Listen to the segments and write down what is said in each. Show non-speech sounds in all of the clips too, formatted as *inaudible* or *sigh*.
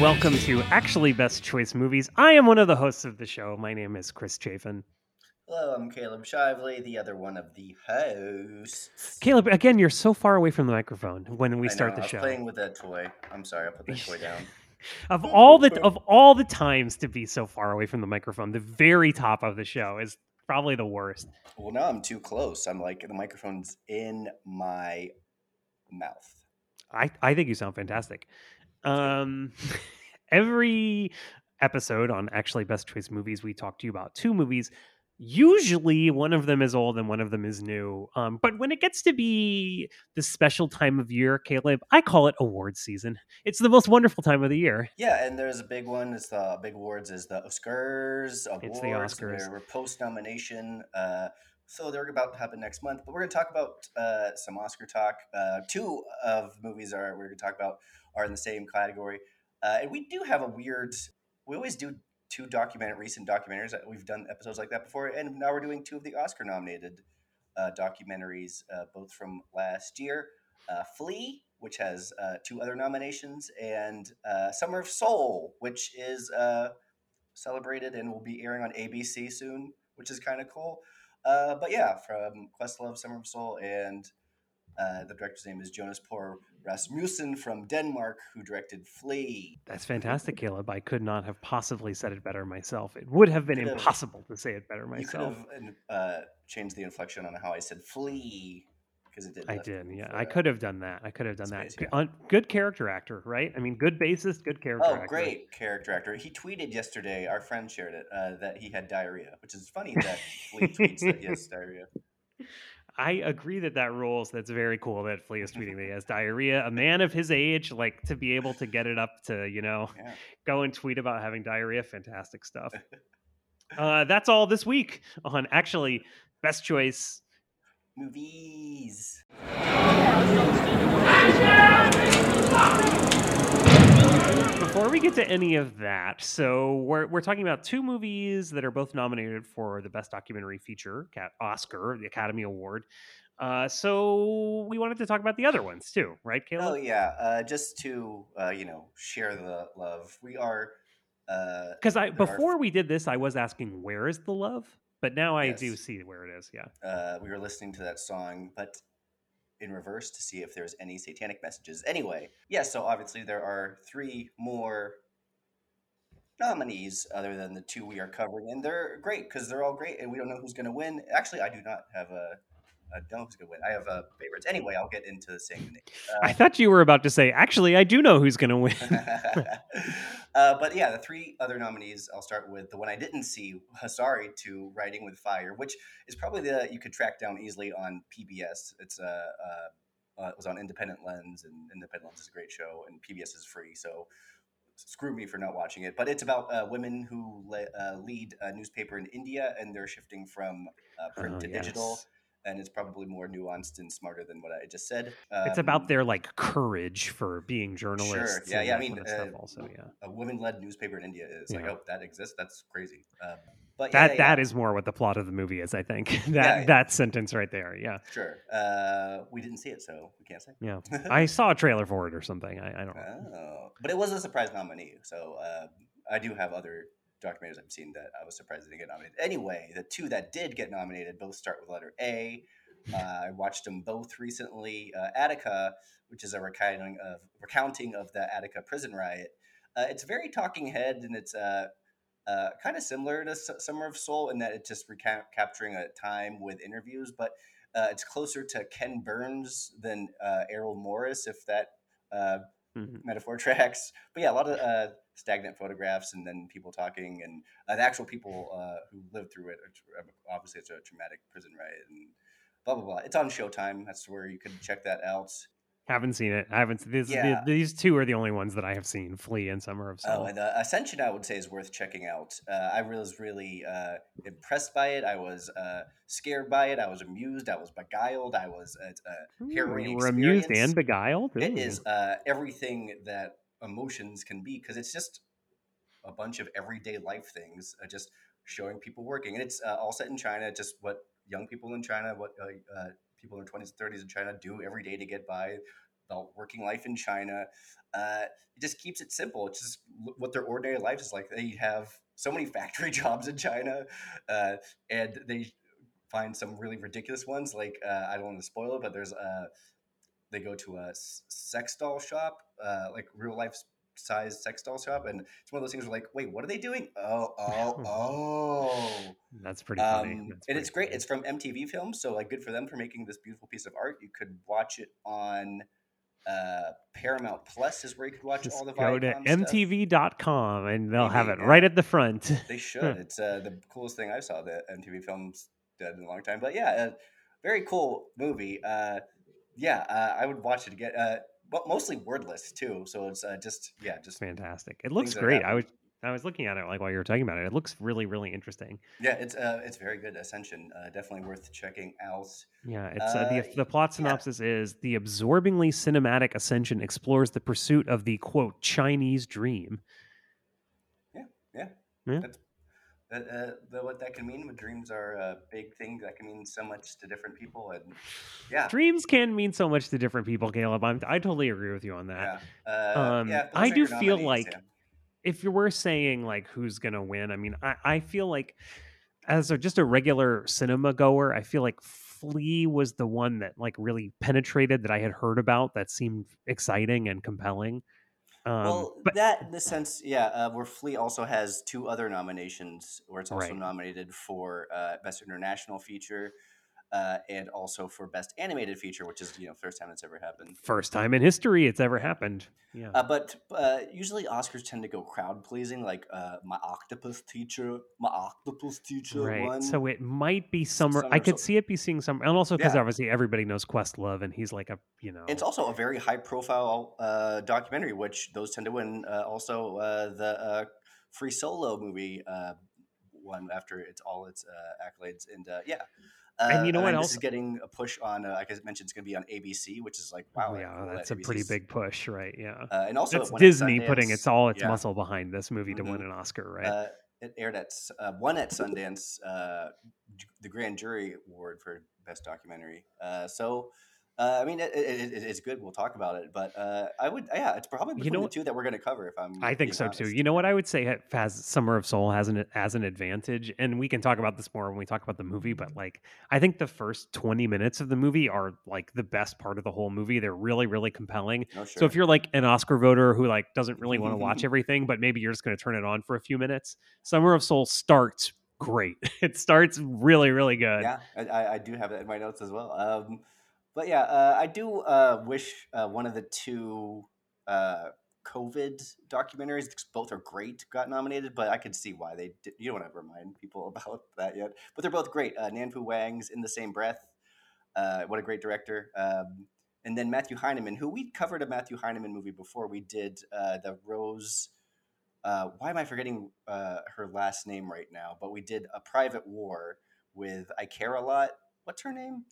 Welcome to Actually Best Choice Movies. I am one of the hosts of the show. My name is Chris Chafin. Hello, I'm Caleb Shively, the other one of the hosts. Caleb, again, you're so far away from the microphone when we I start know, the I was show. playing with that toy. I'm sorry, I put the toy down. *laughs* Of all the of *laughs* all the times to be so far away from the microphone, the very top of the show is probably the worst. Well, now I'm too close. I'm like the microphone's in my mouth. I, I think you sound fantastic. Um, *laughs* every episode on actually best choice movies, we talk to you about two movies. Usually, one of them is old and one of them is new. Um, but when it gets to be the special time of year, Caleb, I call it awards season. It's the most wonderful time of the year. Yeah, and there's a big one. It's the big awards. Is the Oscars awards? It's the Oscars. They're post nomination. Uh, so they're about to happen next month. But we're going to talk about uh, some Oscar talk. Uh, two of the movies are we're going to talk about are in the same category, uh, and we do have a weird. We always do two documented recent documentaries. We've done episodes like that before, and now we're doing two of the Oscar nominated uh, documentaries, uh, both from last year. Uh, Flee, which has uh, two other nominations, and uh, Summer of Soul, which is uh, celebrated and will be airing on ABC soon, which is kind of cool. Uh, but yeah, from Questlove, Summer of Soul, and uh, the director's name is Jonas Poher Rasmussen from Denmark, who directed Flee. That's fantastic, Caleb. I could not have possibly said it better myself. It would have been Could have- impossible to say it better myself. You could have uh, changed the inflection on how I said Flea because it did. I did, yeah. I could have done that. I could have done Space, that. yeah. Good character actor, right? I mean, good bassist, good character Oh, actor. great character actor. He tweeted yesterday, our friend shared it, uh, that he had diarrhea, which is funny that Flea tweets that he has *laughs* diarrhea. I agree that that rules. That's very cool that Flea is tweeting that he has diarrhea. A man of his age, like to be able to get it up to, you know, *laughs* Yeah. go and tweet about having diarrhea. Fantastic stuff. Uh, that's all this week on actually best choice. Movies. Before we get to any of that, so we're, we're talking about two movies that are both nominated for the Best Documentary Feature Oscar, the Academy Award. Uh, so we wanted to talk about the other ones too, right, Caleb? Oh yeah, uh, just to uh, you know share the love. We are. Uh, Because I there are- before we did this, I was asking where is the love, but now I do see where it is. Yeah. uh, we were listening to that song, but in reverse to see if there's any satanic messages. Anyway, yeah. So obviously there are three more nominees other than the two we are covering, and they're great because they're all great, and we don't know who's going to win. Actually, I do not have a. I don't know who's going to win. I have uh, favorites. Anyway, I'll get into saying the name. I thought you were about to say, actually, I do know who's going to win. *laughs* uh, but yeah, the three other nominees. I'll start with the one I didn't see. Hasari to Writing with Fire, which is probably the you could track down easily on PBS. It's uh, uh, uh, it was on Independent Lens, and Independent Lens is a great show, and PBS is free. So screw me for not watching it. But it's about uh, women who le- uh, lead a newspaper in India, and they're shifting from uh, print Oh, to digital. And it's probably more nuanced and smarter than what I just said. It's Um, about their like courage for being journalists. Sure. Yeah, yeah, I mean, uh, also, yeah. a women-led newspaper in India is like, oh, that exists. That's crazy. Um, but That yeah, that yeah, is more what the plot of the movie is, I think. *laughs* that Yeah, yeah. that sentence right there. Yeah. sure. Uh, we didn't see it, so we can't say. Yeah. *laughs* I saw a trailer for it or something. I, I don't know. Oh, but it was a surprise nominee. So uh, I do have other documentaries I've seen that I was surprised didn't get nominated. Anyway, the two that did get nominated both start with letter A. Uh, I watched them both recently. Uh, Attica, which is a recounting of recounting of the Attica prison riot. Uh, it's very talking head, and it's uh, uh, kind of similar to S- Summer of Soul in that it's just recap- capturing a time with interviews, but uh, it's closer to Ken Burns than uh, Errol Morris, if that uh, Mhm. metaphor *laughs* tracks. But yeah, a lot of uh, stagnant photographs and then people talking and uh, the actual people uh, who lived through it. Uh, Obviously, it's a traumatic prison riot and blah blah blah. It's on Showtime. That's where you can check that out. Haven't seen it. I haven't. These, Yeah. the, these two are the only ones that I have seen. Flee and Summer of Oh, Soul. and uh, Ascension, I would say, is worth checking out. Uh, I was really uh, impressed by it. I was uh, scared by it. I was amused. I was beguiled. I was uh, uh, Ooh, harrowing you were amused and beguiled. It Ooh. is uh, everything that emotions can be because it's just a bunch of everyday life things, uh, just showing people working, and it's uh, all set in China. Just what young people in China, what uh, uh, people in their twenties and thirties in China do every day to get by. About working life in China, uh, it just keeps it simple. It's just what their ordinary life is like. They have so many *laughs* factory jobs in China, uh, and they find some really ridiculous ones. Like I don't want to spoil it, but there's uh, they go to a sex doll shop, uh, like real life size sex doll shop, and it's one of those things where like, wait, what are they doing? Oh, oh, *laughs* oh. That's pretty funny. Um, That's and it's pretty great. It's from MTV Films, so like good for them for making this beautiful piece of art. You could watch it on uh, Paramount Plus, is where you could watch Just all the go to mtv.com and they'll have it Maybe, right at the front. *laughs* They should. It's uh, the coolest thing I saw that MTV Films did in a long time. But yeah, uh, very cool movie. Uh, yeah, uh, I would watch it again. Uh, but mostly wordless too. So it's uh, just yeah, just Fantastic. It looks great. I was I was looking at it like while you were talking about it. It looks really really interesting. yeah, it's uh, it's very good. Ascension, uh, definitely worth checking out. Yeah, it's uh, the Uh, the plot yeah. synopsis is the absorbingly cinematic Ascension explores the pursuit of the quote Chinese dream. That, uh, the, what that can mean with dreams are a big thing that can mean so much to different people, and yeah, Dreams can mean so much to different people, Caleb. I'm, I totally agree with you on that. yeah, uh, Um, yeah. I do feel like- yeah. if you were saying like who's gonna win, I mean, I, I feel like as a, just a regular cinema goer, I feel like Flee was the one that like really penetrated that I had heard about that seemed exciting and compelling. Um, well, but that in the sense, yeah, uh, where Flee also has two other nominations, where it's also Right. nominated for uh, best international feature uh, and also for best animated feature, which is you know first time it's ever happened. first time in history it's ever happened. Yeah. Uh, but uh, usually Oscars tend to go crowd pleasing, like uh, my octopus teacher, my octopus teacher Right. won. So it might be summer. I could Sol- see it be seeing some, and also because Yeah. obviously everybody knows Questlove, and he's like a you know. It's also a very high profile uh, documentary, which those tend to win. Uh, also, uh, the uh, Free Solo movie uh, won after it's all its uh, accolades, and uh, yeah. Uh, And you know what else- This is getting a push on. Uh, like I mentioned, it's going to be on ABC, which is like wow, yeah, cool that that's a pretty big push, right? Yeah. Uh, and also, That's it won Disney putting its all its Yeah. muscle behind this movie to win Mhm. an Oscar, right? Uh, it aired at uh, one at Sundance, uh, the Grand Jury Award for Best Documentary. Uh, so, uh, I mean, it, it, it- it's good. We'll talk about it, but uh, I would, yeah, it's probably You between know the two that we're going to cover. If I'm, I think so too. You know what I would say has Summer of Soul has an as an advantage, and we can talk about this more when we talk about the movie. But like, I think the first twenty minutes of the movie are like the best part of the whole movie. They're really, really compelling. No, So if you're like an Oscar voter who like doesn't really want to *laughs* watch everything, but maybe you're just going to turn it on for a few minutes, Summer of Soul starts great. *laughs* It starts really, really good. yeah, I, I, I do have that in my notes as well. Um, but yeah, uh, I do uh, wish uh, one of the two uh, COVID documentaries, both are great, got nominated. But I could see why they. Did. You don't want to remind people *laughs* about that yet. But they're both great. Uh, Nanfu Wang's in the same breath. Uh, what a great director. Um, and then Matthew Heineman, who we covered a Matthew Heineman movie before. We did the Rose. Why am I forgetting her last name right now? But we did a Private War with I Care a Lot. What's her name?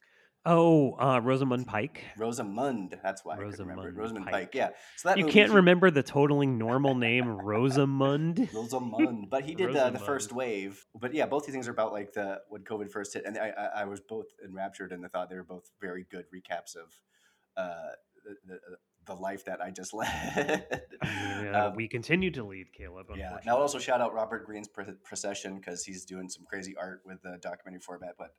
Oh, uh, Rosamund Pike. Rosamund. That's why I remember. it. Rosamund Rosamund Pike. Pike. Yeah. So that You can't remember the totaling normal name Rosamund. *laughs* Rosamund, but he did uh, the first wave. But yeah, both these things are about like the when COVID first hit, and I, I, I was both enraptured and I thought they were both very good recaps of uh, the, the the life that I just *laughs* led. Uh, Um, we continue to lead, Caleb. Yeah. Now, also shout out Robert Greene's Pro- Procession because he's doing some crazy art with the documentary format. But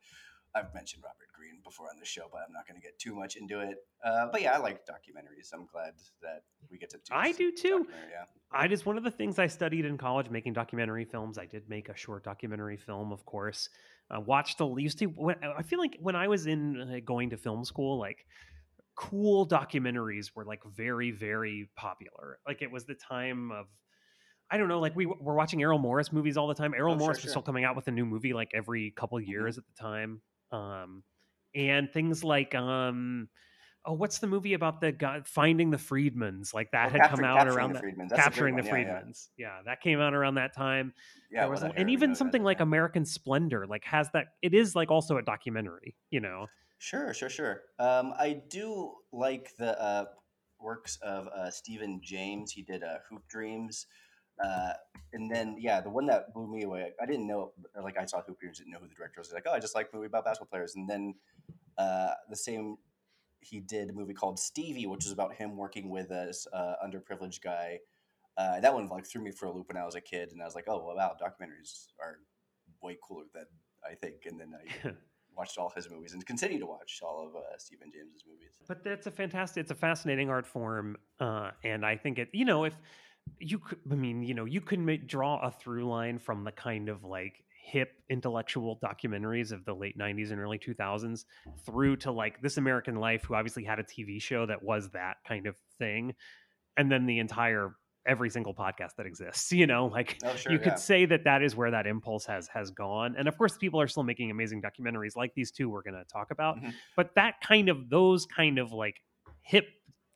I've mentioned Robert Greene before on the show, but I'm not going to get too much into it. Uh, but yeah, I like documentaries. I'm glad that we get to do. I do too. Yeah. I just one of the things I studied in college, making documentary films. I did make a short documentary film, of course. Uh, watched the used to. When, I feel like when I was in uh, going to film school, like cool documentaries were like very, very popular. Like it was the time of. I don't know, like we were watching Errol Morris movies all the time. Errol Oh, sure, Morris was sure. still coming out with a new movie like every couple Mhm. years at the time. Um, and things like um oh, what's the movie about the guy finding the Friedmans? Like that Oh, had come out around the that. Friedmans. That's a great Capturing the one. Yeah, yeah. Friedmans. Yeah, that came out around that time. Yeah, There was, with a- a and even something guy, like yeah. American Splendor, like has that. It is like also a documentary. You know. Sure, sure, sure. Um, I do like the uh, works of uh, Stephen James. He did uh, Hoop Dreams. Uh, and then, yeah, the one that blew me away, I didn't know, like, I saw Hoop Dreams, didn't know who the director was. Like, oh, I just like movie about basketball players. And then uh, the same, he did a movie called Stevie, which is about him working with this uh, underprivileged guy. Uh, that one, like, threw me for a loop when I was a kid. And I was like, oh, wow, documentaries are way cooler than I think. And then I *laughs* watched all his movies and continue to watch all of uh, Stephen James's movies. But that's a fantastic. It's a fascinating art form, uh, and I think it. You know, if you could, I mean, you know, you could ma- draw a through line from the kind of like hip intellectual documentaries of the late '90s and early 2000s through to like This American Life, who obviously had a TV show that was that kind of thing, and then the entire every single podcast that exists. *laughs* You know, like Oh, sure, you yeah. could say that that is where that impulse has has gone and of course people are still making amazing documentaries like these two we're going to talk about Mhm. but that kind of those kind of like hip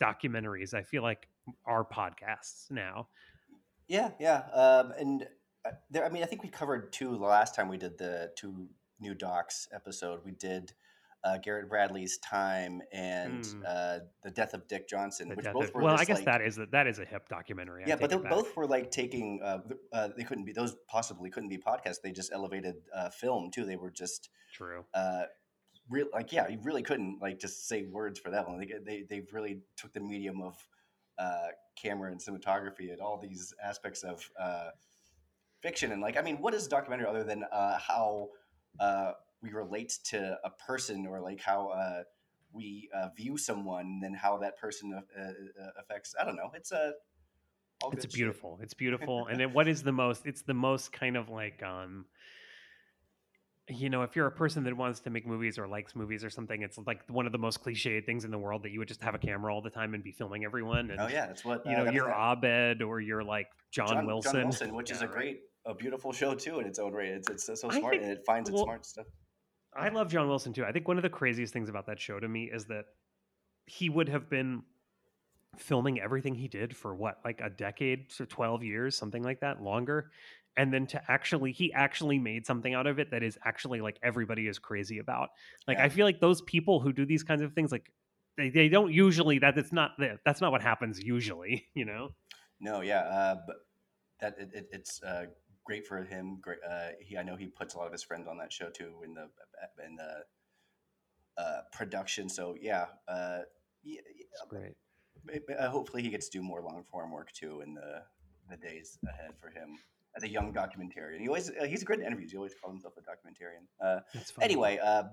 documentaries i feel like are podcasts now Yeah, yeah. Um, and uh, there, I mean, I think we covered two the last time we did the two new docs episode. We did uh, Garrett Bradley's Time and Mm. uh, the Death of Dick Johnson, The which both of- were well i guess like- that is a, that is a hip documentary I yeah, but they both were like taking. Uh, uh, they couldn't be those possibly couldn't be podcasts. They just elevated uh, film too. They were just true uh, real like yeah, you really couldn't like just say words for that one. They they they really took the medium of uh, camera and cinematography and all these aspects of uh, fiction and like I mean, what is a documentary other than uh, how uh, we relate to a person or like how uh, we uh, view someone and then how that person uh, uh, affects I don't know. It's a it's good shit. beautiful it's beautiful *laughs* and it, what is the most it's the most kind of like um you know if you're a person that wants to make movies or likes movies or something it's like one of the most cliched things in the world that you would just have a camera all the time and be filming everyone and Oh yeah, that's what you uh, know you're Abed or you're like John, Wilson John Wilson, which is a great, a beautiful show too in its own way. It's it's so smart think- and it finds its smart stuff. I love John Wilson too. I think one of the craziest things about that show to me is that he would have been filming everything he did for what, like a decade, so 12 years, something like that, longer. And then to actually, he actually made something out of it that is actually like everybody is crazy about. Like, Yeah. I feel like those people who do these kinds of things, like, they, they don't usually, that it's not, the- that's not what happens usually, *laughs* you know? No, yeah, uh, but that it, it, it's uh, great for him. Great, uh, he I know he puts a lot of his friends on that show too in the in the uh, production. So yeah, uh, yeah, It's great. yeah, uh, hopefully he gets to do more long form work too in the the days ahead for him as a young documentarian. He always uh, he's great in interviews. He always calls himself a documentarian. Uh, anyway, uh,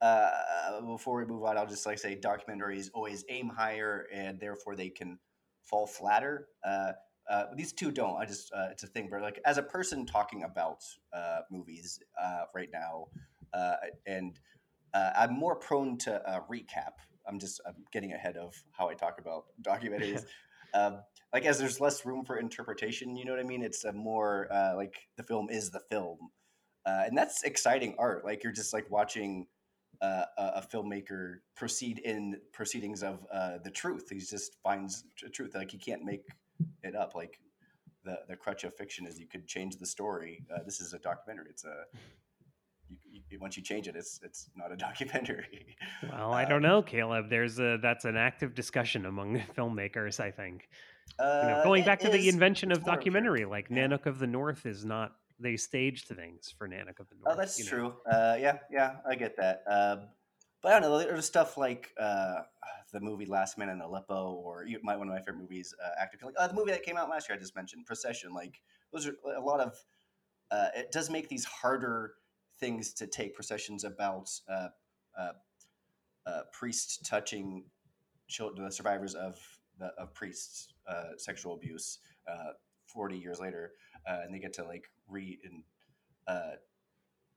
uh, before we move on, I'll just like say documentaries always aim higher and therefore they can fall flatter. Uh, uh, these two don't. I just uh, it's a thing. But like as a person talking about uh, movies uh, right now, uh, and uh, I'm more prone to uh, recap. I'm just I'm getting ahead of how I talk about documentaries. *laughs* like as there's less room for interpretation, you know what I mean? It's a more uh, like the film is the film, uh, and that's exciting art. Like you're just like watching uh, a, a filmmaker proceed in proceedings of uh, the truth. He just finds tr- truth. Like he can't make it up. Like the the crutch of fiction is you could change the story. Uh, this is a documentary. It's a you, you, once you change it, it's it's not a *laughs* documentary. Well, I uh, don't know, Caleb. There's a, that's an active discussion among *laughs* filmmakers, I think. You know, Uh, going back to the invention of documentary, like Yeah. Nanook of the North is not they staged things for Nanook of the North. Oh, that's you know. true. Uh, yeah, yeah, I get that. Um, but I don't know. There's stuff like uh, the movie Last Man in Aleppo, or you- my, one of my favorite movies, uh, Killing. Uh, the movie that came out last year, I just mentioned, Procession. Like those are a lot of. Uh, it does make these harder things to take. Processions about uh, uh, uh, priests touching children, the survivors of the of priests uh, sexual abuse. Uh, Forty years later, uh, and they get to like re and uh,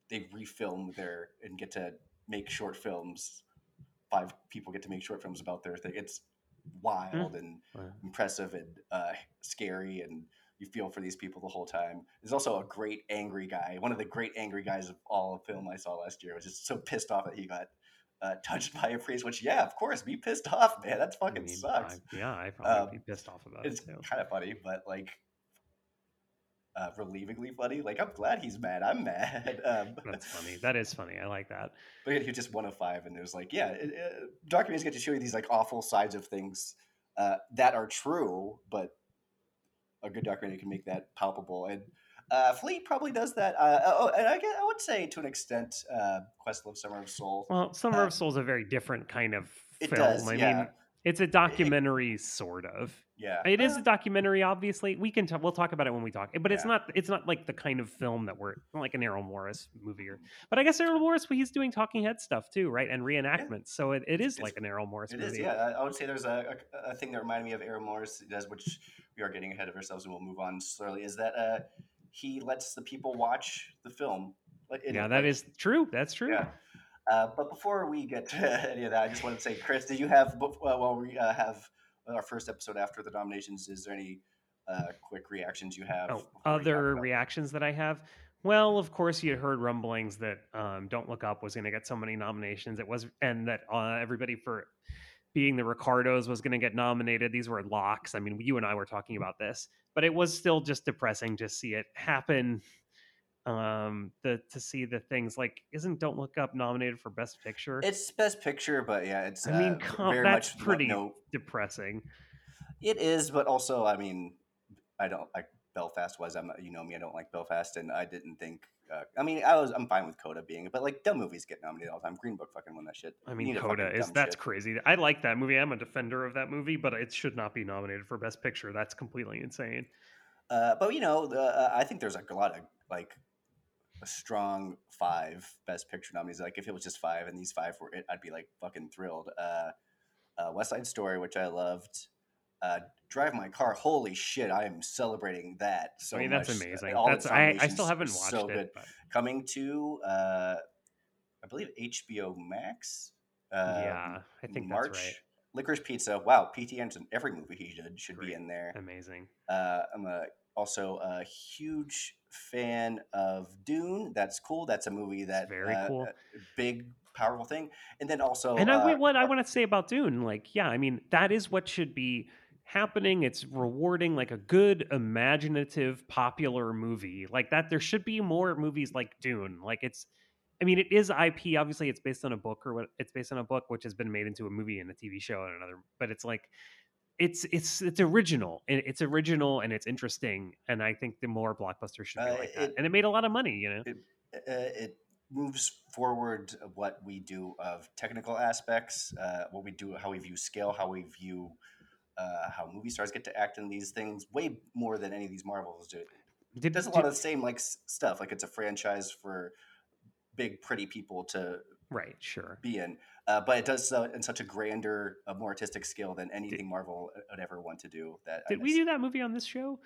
they refilm their and get to make short films. Five people get to make short films about their thing. It's wild and Wow. impressive and uh, scary, and you feel for these people the whole time. There's also a great angry guy. One of the great angry guys of all of film I saw last year. I was just so pissed off that he got uh, *laughs* touched by a phrase, which yeah, of course, be pissed off, man. That's I fucking mean, sucks. I, yeah, I probably Um, be pissed off about it It's kind of funny, but like uh, relievingly funny. Like I'm glad he's mad. I'm mad. *laughs* Um, That's funny. That is funny. I like that. *laughs* But yet he was just one of five, and there's like, yeah, it, it, documentaries get to show you these like awful sides of things uh, that are true, but a good documentary can make that palpable. And uh, Flee probably does that. Uh, oh, and I, guess, I would say to an extent, uh, Questlove Summer of Soul. Well, Summer Uh, of Soul's a very different kind of It film. does, I yeah. mean, it's a documentary, sort of. Yeah, It is Uh, a documentary, obviously. We can talk. We'll talk about it when we talk. But it's Yeah. not. It's not like the kind of film that we're like an Errol Morris movie. Or, but I guess Errol Morris, he's doing Talking Head stuff too, right? And reenactments. So it, it is It's- like an Errol Morris It movie. is, yeah. I, would say there's a, a, a thing that reminded me of Errol Morris does, which we are getting ahead of ourselves, and we'll move on slowly. Is that uh, he lets the people watch the film? It- Yeah, that like, is true. That's true. Yeah. Uh, but before we get to *laughs* any of that, I just want to say, Chris, did you have, uh, while we uh, have our first episode after the nominations, is there any uh, quick reactions you have? Oh, before we talk other reactions that I have. Well, of course, you heard rumblings that um, "Don't Look Up" was going to get so many nominations. It was, and that uh, everybody for being the Ricardos was going to get nominated. These were locks. I mean, you and I were talking about this, but it was still just depressing to see it happen. Um, the to see the things like isn't "Don't Look Up" nominated for Best Picture? It's Best Picture, but yeah, it's. I mean, uh, com- very that's much pretty No, depressing. it is, but also, I mean, I don't like Belfast was. I'm, you know me, I don't like Belfast, and I didn't think. Uh, I mean, I was. I'm fine with Coda being but like dumb movies get nominated all the time. Green Book fucking won that shit. I mean, Coda is that's shit. crazy. I like that movie. I'm a defender of that movie, but it should not be nominated for Best Picture. That's completely insane. Uh, but you know, the, uh, I think there's like a lot of like a strong five best picture nominees. Like if it was just five and these five were it, I'd be like fucking thrilled. Uh, uh, West Side Story, which I loved. Uh, Drive My Car. Holy shit! I am celebrating that so I mean, that's much. amazing. All That's I, I still haven't watched so it. good. But Coming to, uh, I believe HBO Max. Uh, yeah, I think March. that's right. Licorice Pizza. Wow, P.T. Anderson. Every movie he did should Great. be in there. Amazing. Uh, I'm a, also a huge fan of Dune. That's cool. That's a movie that very uh, cool. a big, powerful thing. And then also, and I, uh, wait, what I want to say about Dune, like, yeah, I mean, that is what should be happening. It's rewarding, like a good, imaginative, popular movie like that. There should be more movies like Dune. Like, it's, I mean, it is IP. Obviously, it's based on a book, or what? It's based on a book which has been made into a movie and a TV show and another. But it's like, it's it's it's original and it's original and it's interesting. And I think the more blockbusters should be Uh, like that. it- and it made a lot of money, you know. uh, it moves forward what we do of technical aspects, uh, what we do, how we view scale, how we view uh, how movie stars get to act in these things, way more than any of these Marvels do. Did, It does a did- lot of the same like stuff. Like it's a franchise for big, pretty people to right, sure. be in, uh, but it does so in such a grander, a more artistic scale than anything Marvel would ever want to do. That Did we do that movie on this show?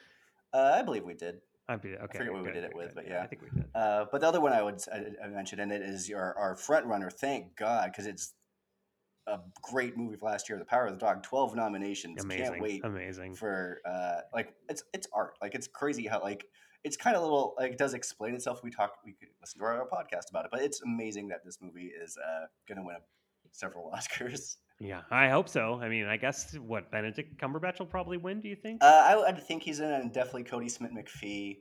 Uh, I believe we did. I did. Okay. forget what we good, did it with, good. but yeah. I think we did. Uh, but the other one I would I, I mentioned in it is your our front runner. Thank God, because it's a great movie of last year, The Power of the Dog. Twelve nominations. Amazing. Can't wait Amazing. for uh, like it's it's art. Like it's crazy how like it's kind of little like it does explain itself. We talk we could listen to our, podcast about it, but it's amazing that this movie is uh, gonna win several *laughs* Oscars. Yeah, I hope so. I mean, I guess what Benedict Cumberbatch will probably win. Do you think? Uh, I, I think he's in, and definitely Kodi Smit-McPhee.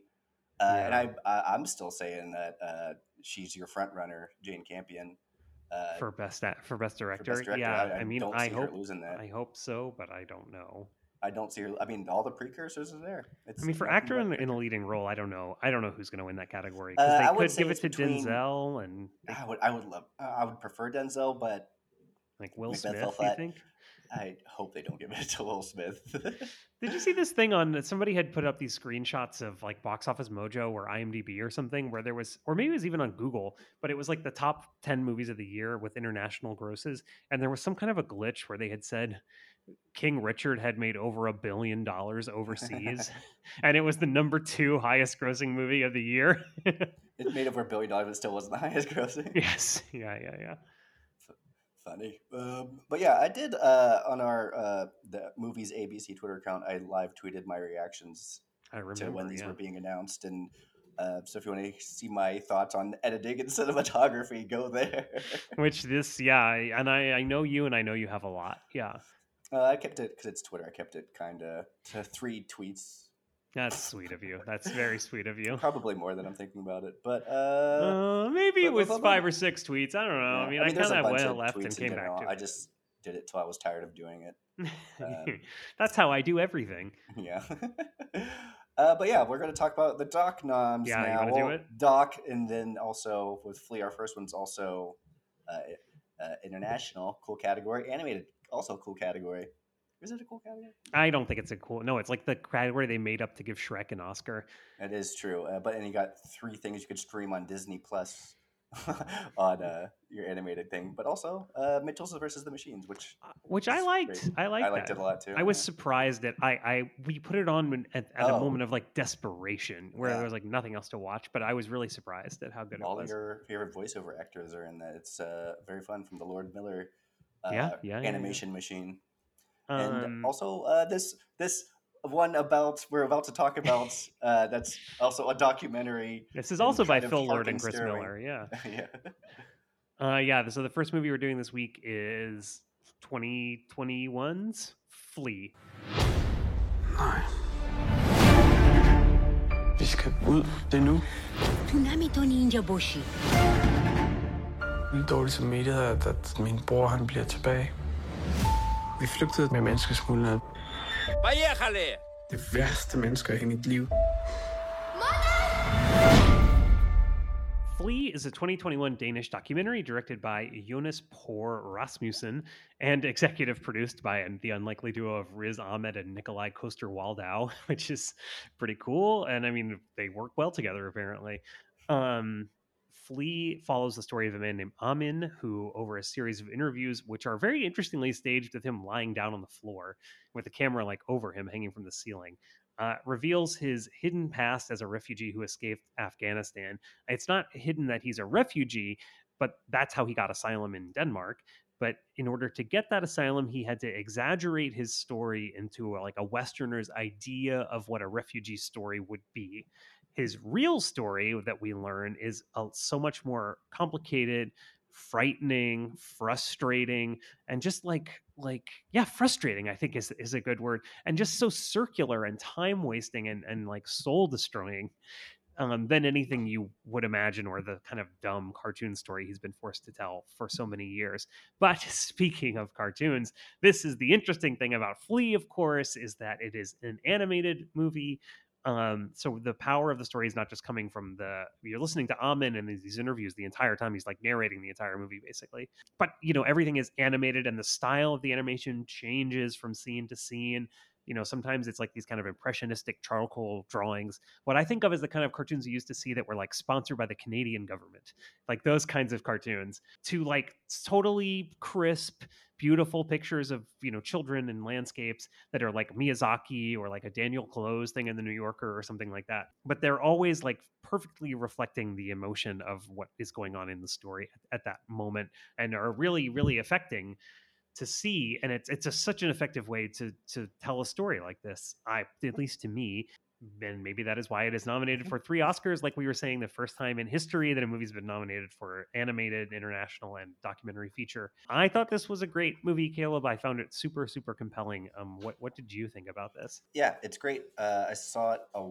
Uh, And Yeah. I, I, I'm still saying that uh, she's your front runner, Jane Campion. Uh, for best for best for director. Best Director. Yeah, I, I, mean, I hope losing that. I hope so, but I don't know. I don't see her. I mean, all the precursors are there. It's I mean, for actor in, in a leading role, I don't know. I don't know who's going to win that category Uh, because I they would could give it to between- Denzel and they- I would, I would love. uh, I would prefer Denzel, but like Will Smith. You Elflet. think? I hope they don't give it to Will Smith. *laughs* Did you see this thing on somebody had put up these screenshots of like Box Office Mojo or IMDb or something where there was, or maybe it was even on Google, but it was like the top 10 movies of the year with international grosses. And there was some kind of a glitch where they had said King Richard had made over a billion dollars overseas *laughs* *laughs* and it was the number two highest grossing movie of the year. it made over a billion dollars, but still wasn't the highest grossing. yes. Yeah. Yeah. Yeah. Funny, um, but yeah, I did uh, on our uh, the movies ABC Twitter account. I live tweeted my reactions remember. to when these yeah. were being announced, and Uh, so if you want to see my thoughts on editing and *laughs* cinematography, go there. *laughs* Which this, yeah, and I, I know you, and I know you have a lot. Yeah, uh, I kept it because it's Twitter. I kept it kind of to three tweets. That's sweet of you. That's very sweet of you. Probably more than I'm thinking about it, but uh, uh maybe it was five or six tweets. I don't know. Yeah. I mean, I, mean, I kind of went left and came back to I just did it till I was tired of doing it. Um, *laughs* That's how I do everything. Yeah. *laughs* Uh, but yeah, we're going to talk about the Doc noms yeah, now. You well, do it? Doc, and then also with Flee, our first one's also uh, uh, international, cool category. Animated, also cool category. Is it a cool category? I don't think it's a cool. No, it's like the category they made up to give Shrek an Oscar. That is true, uh, but and you got three things you could stream on Disney Plus *laughs* on uh, your animated thing, but also uh, Mitchell's versus the Machines, which uh, which I liked. Great. I liked. I liked that. it a lot too. I was surprised that I, I we put it on at, at oh. a moment of like desperation where yeah. there was like nothing else to watch, but I was really surprised at how good All it was. All your favorite voiceover actors are in that. It's uh, very fun from the Lord Miller uh, yeah, yeah, animation yeah. machine and um, also uh, this this one about we're about to talk about *laughs* uh, that's also a documentary. This is also by Phil Lord and Chris Miller. Yeah, *laughs* yeah, uh, yeah. So the first movie we're doing this week is 2021's Flee. Nej. Vi skal ud. Det er nu. Tsunami Ninja Boshi. Lidt dårligt samvittighed, at, at min bror han bliver tilbage. Vi flygtede med Det værste mennesker i mit liv. Flee is a 2021 Danish documentary directed by Jonas Poher Rasmussen and executive produced by the unlikely duo of Riz Ahmed and Nikolaj Coster-Waldau, *laughs* which is pretty cool. And I mean, they work well together, apparently. Um, Flee follows the story of a man named Amin, who, over a series of interviews, which are very interestingly staged with him lying down on the floor with the camera like over him hanging from the ceiling, uh, reveals his hidden past as a refugee who escaped Afghanistan. It's not hidden that he's a refugee, but that's how he got asylum in Denmark. But in order to get that asylum, he had to exaggerate his story into a, like a Westerner's idea of what a refugee story would be his real story that we learn is uh, so much more complicated frightening frustrating and just like like yeah frustrating i think is is a good word and just so circular and time wasting and and like soul destroying um, than anything you would imagine or the kind of dumb cartoon story he's been forced to tell for so many years. But *laughs* speaking of cartoons, this is the interesting thing about Flee, of course, is that it is an animated movie um so the power of the story is not just coming from the you're listening to amin and these interviews the entire time he's like narrating the entire movie basically. But you know everything is animated and the style of the animation changes from scene to scene you know sometimes it's like these kind of impressionistic charcoal drawings. What i think of as the kind of cartoons you used to see that were like sponsored by the canadian government like those kinds of cartoons to like totally crisp beautiful pictures of you know children and landscapes that are like miyazaki or like a daniel clowes thing in the new yorker or something like that. But they're always like perfectly reflecting the emotion of what is going on in the story at that moment and are really really affecting to see and it's it's a, such an effective way to to tell a story like this i at least to me and maybe that is why it is nominated for three oscars like we were saying the first time in history that a movie's been nominated for animated international and documentary feature. I thought this was a great movie caleb. I found it super super compelling. Um what what did you think about this? Yeah it's great. Uh i saw it a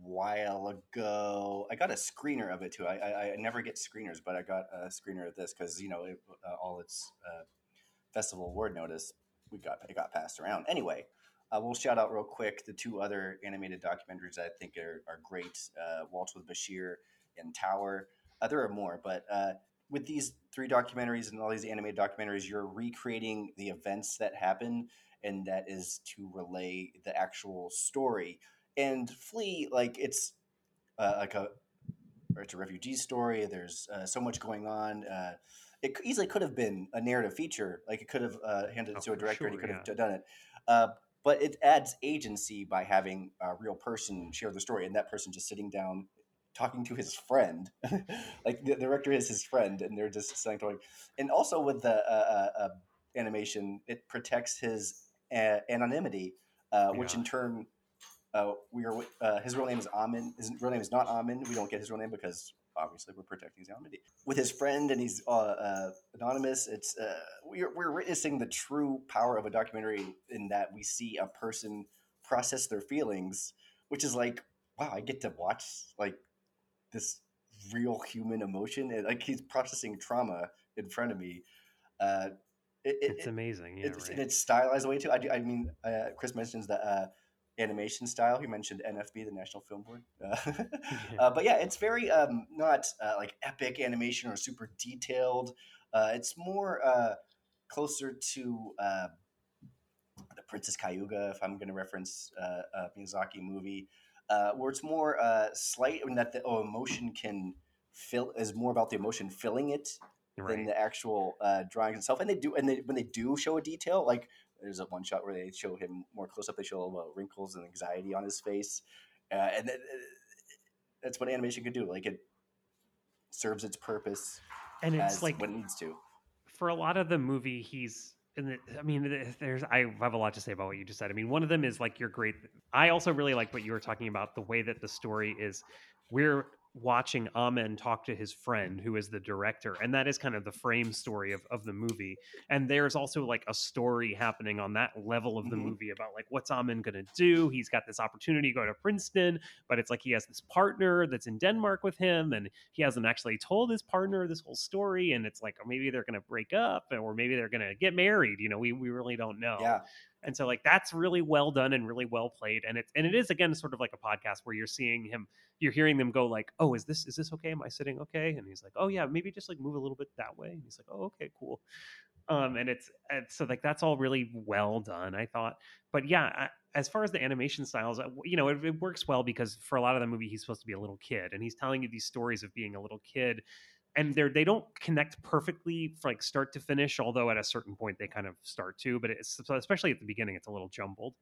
while ago. I got a screener of it too. I I, I never get screeners, but I got a screener of this because you know it, uh, all its uh, festival award notice, we got it got passed around. Anyway, uh, we'll shout out real quick the two other animated documentaries I think are, are great: uh, Waltz with Bashir and Tower. Uh, there are more, but uh, with these three documentaries and all these animated documentaries, you're recreating the events that happen, and that is to relay the actual story. And Flee, like it's uh, like a it's a refugee story. There's uh, so much going on it easily could have been a narrative feature. Like it could have uh, handed it oh, to a director sure, and he could yeah. have done it. Uh, but it adds agency by having a real person share the story and that person just sitting down talking to his friend. *laughs* like the, the, director is his friend and they're just saying him. And also with the uh, uh, uh animation, it protects his anonymity, uh, yeah. which in turn uh, we are uh, his real name is Amin. His real name is not Amin. We don't get his real name because obviously we're protecting his anonymity. With his friend and he's uh, uh, anonymous. It's uh, we're we're witnessing the true power of a documentary in that we see a person process their feelings, which is like wow, I get to watch like this real human emotion and like he's processing trauma in front of me. Uh, it, it's amazing. Yeah, it's, right. and it's stylized way too. I, do, I mean, uh, Chris mentions that uh, animation style. You mentioned NFB, the National Film Board. *laughs* Uh. Uh, but yeah, it's very um, not uh, like epic animation or super detailed. Uh, it's more closer to the Princess Kaguya, if I'm going to reference a Miyazaki movie, where it's more slight and that the oh, emotion can fill is more about the emotion filling it right. than the actual uh, drawings itself. And they do, and they, when they do show a detail, like there's a one shot where they show him more close up. They show uh, wrinkles and anxiety on his face, uh, and th- that's what animation can do. Like it serves its purpose, and it's like what it needs to. For a lot of the movie, he's and I mean, there's I have a lot to say about what you just said. I mean, one of them is like you're great. I also really like what you were talking about the way that the story is. We're watching Amin talk to his friend who is the director and that is kind of the frame story of, of the movie and there's also like a story happening on that level of the mm-hmm. movie about like what's Amin gonna do? He's got this opportunity to go to Princeton but it's like he has this partner that's in Denmark with him and he hasn't actually told his partner this whole story and it's like oh, maybe they're gonna break up or maybe they're gonna get married you know we, we really don't know. Yeah and so like that's really well done and really well played and it's and it is again sort of like a podcast where you're seeing him you're hearing them go like oh is this is this okay? Am i sitting okay? And he's like oh yeah maybe just like move a little bit that way. And he's like oh okay cool. Um and it's so like that's all really well done i thought. But yeah I, as far as the animation styles uh, you know it, it works well because for a lot of the movie he's supposed to be a little kid and he's telling you these stories of being a little kid and they're they don't connect perfectly from like start to finish although at a certain point they kind of start to but it's especially at the beginning it's a little jumbled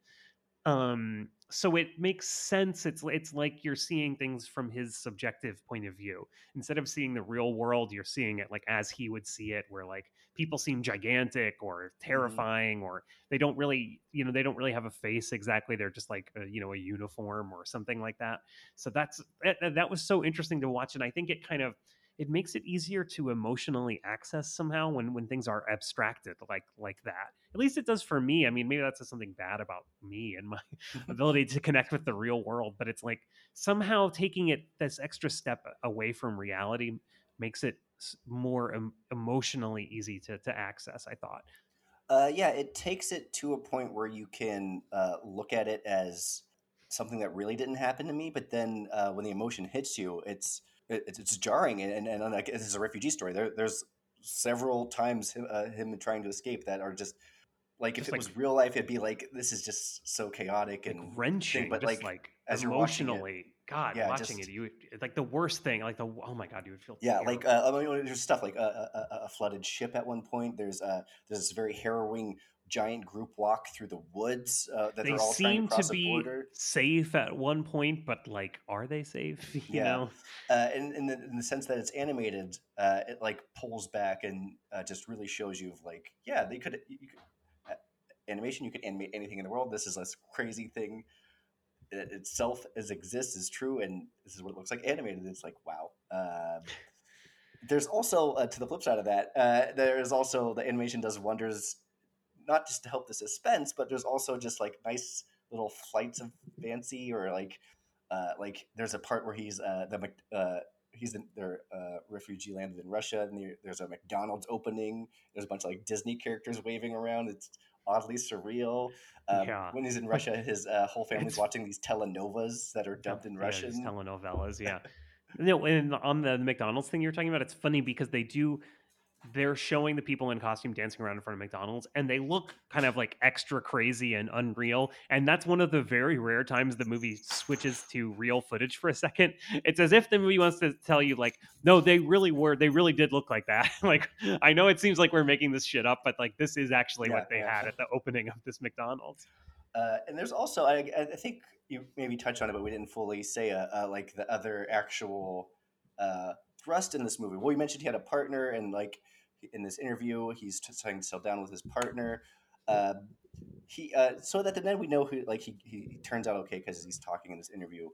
um so it makes sense it's it's like you're seeing things from his subjective point of view instead of seeing the real world you're seeing it like as he would see it where like people seem gigantic or mm-hmm. terrifying mm-hmm. or they don't really you know they don't really have a face exactly they're just like a, you know a uniform or something like that so that's that, that was so interesting to watch and i think it kind of it makes it easier to emotionally access somehow when when things are abstracted like like that. At least it does for me i mean maybe that's something bad about me and my *laughs* ability to connect with the real world but it's like somehow taking it this extra step away from reality makes it more em- emotionally easy to, to access i thought. Uh, yeah it takes it to a point where you can uh, look at it as something that really didn't happen to me but then uh, when the emotion hits you it's it's, it's jarring and, and, and like this is a refugee story. There, there's several times him, uh, him trying to escape that are just like just if it was real life, it'd be like this is just so chaotic and like wrenching, thing, but like, like as emotionally. It, God, yeah, watching just, it, you like the worst thing. Like the oh my God, you would feel yeah. Terrible. Like uh, I mean, there's stuff like a, a, a, flooded ship at one point. There's uh there's this very harrowing giant group walk through the woods uh, that they are all seem to, to be safe at one point but like are they safe? *laughs* You yeah. know? Uh, in, in, the, in the sense that it's animated uh, it like pulls back and uh, just really shows you of like yeah they could, you could uh, animation you could animate anything in the world. This is this crazy thing. It itself as exists is true and this is what it looks like animated. It's like wow. Um, there's also uh, to the flip side of that there is also the animation does wonders not just to help the suspense, but there's also just like nice little flights of fancy or like uh, like there's a part where he's uh, the uh, he's in their uh, refugee landed in Russia, and there's a McDonald's opening. There's a bunch of like Disney characters waving around. It's oddly surreal. Um, yeah. When he's in *laughs* Russia, his uh, whole family's it's, watching these telenovas that are dubbed in yeah, Russian. telenovelas, yeah. *laughs* no, and on the McDonald's thing you're talking about, it's funny because they do they're showing the people in costume dancing around in front of McDonald's and they look kind of like extra crazy and unreal. And that's one of the very rare times the movie switches to real footage for a second. It's as if the movie wants to tell you, like, no, they really were, they really did look like that. *laughs* like, I know it seems like we're making this shit up, but like, this is actually yeah, what they yeah. had at the opening of this McDonald's. Uh, and there's also, I, I, think you maybe touched on it, but we didn't fully say, uh, uh, like, the other actual uh, thrust in this movie. Well, you mentioned he had a partner and like in this interview. He's trying to settle down with his partner. Uh, he uh, so that then we know who like he, he, turns out okay because he's talking in this interview.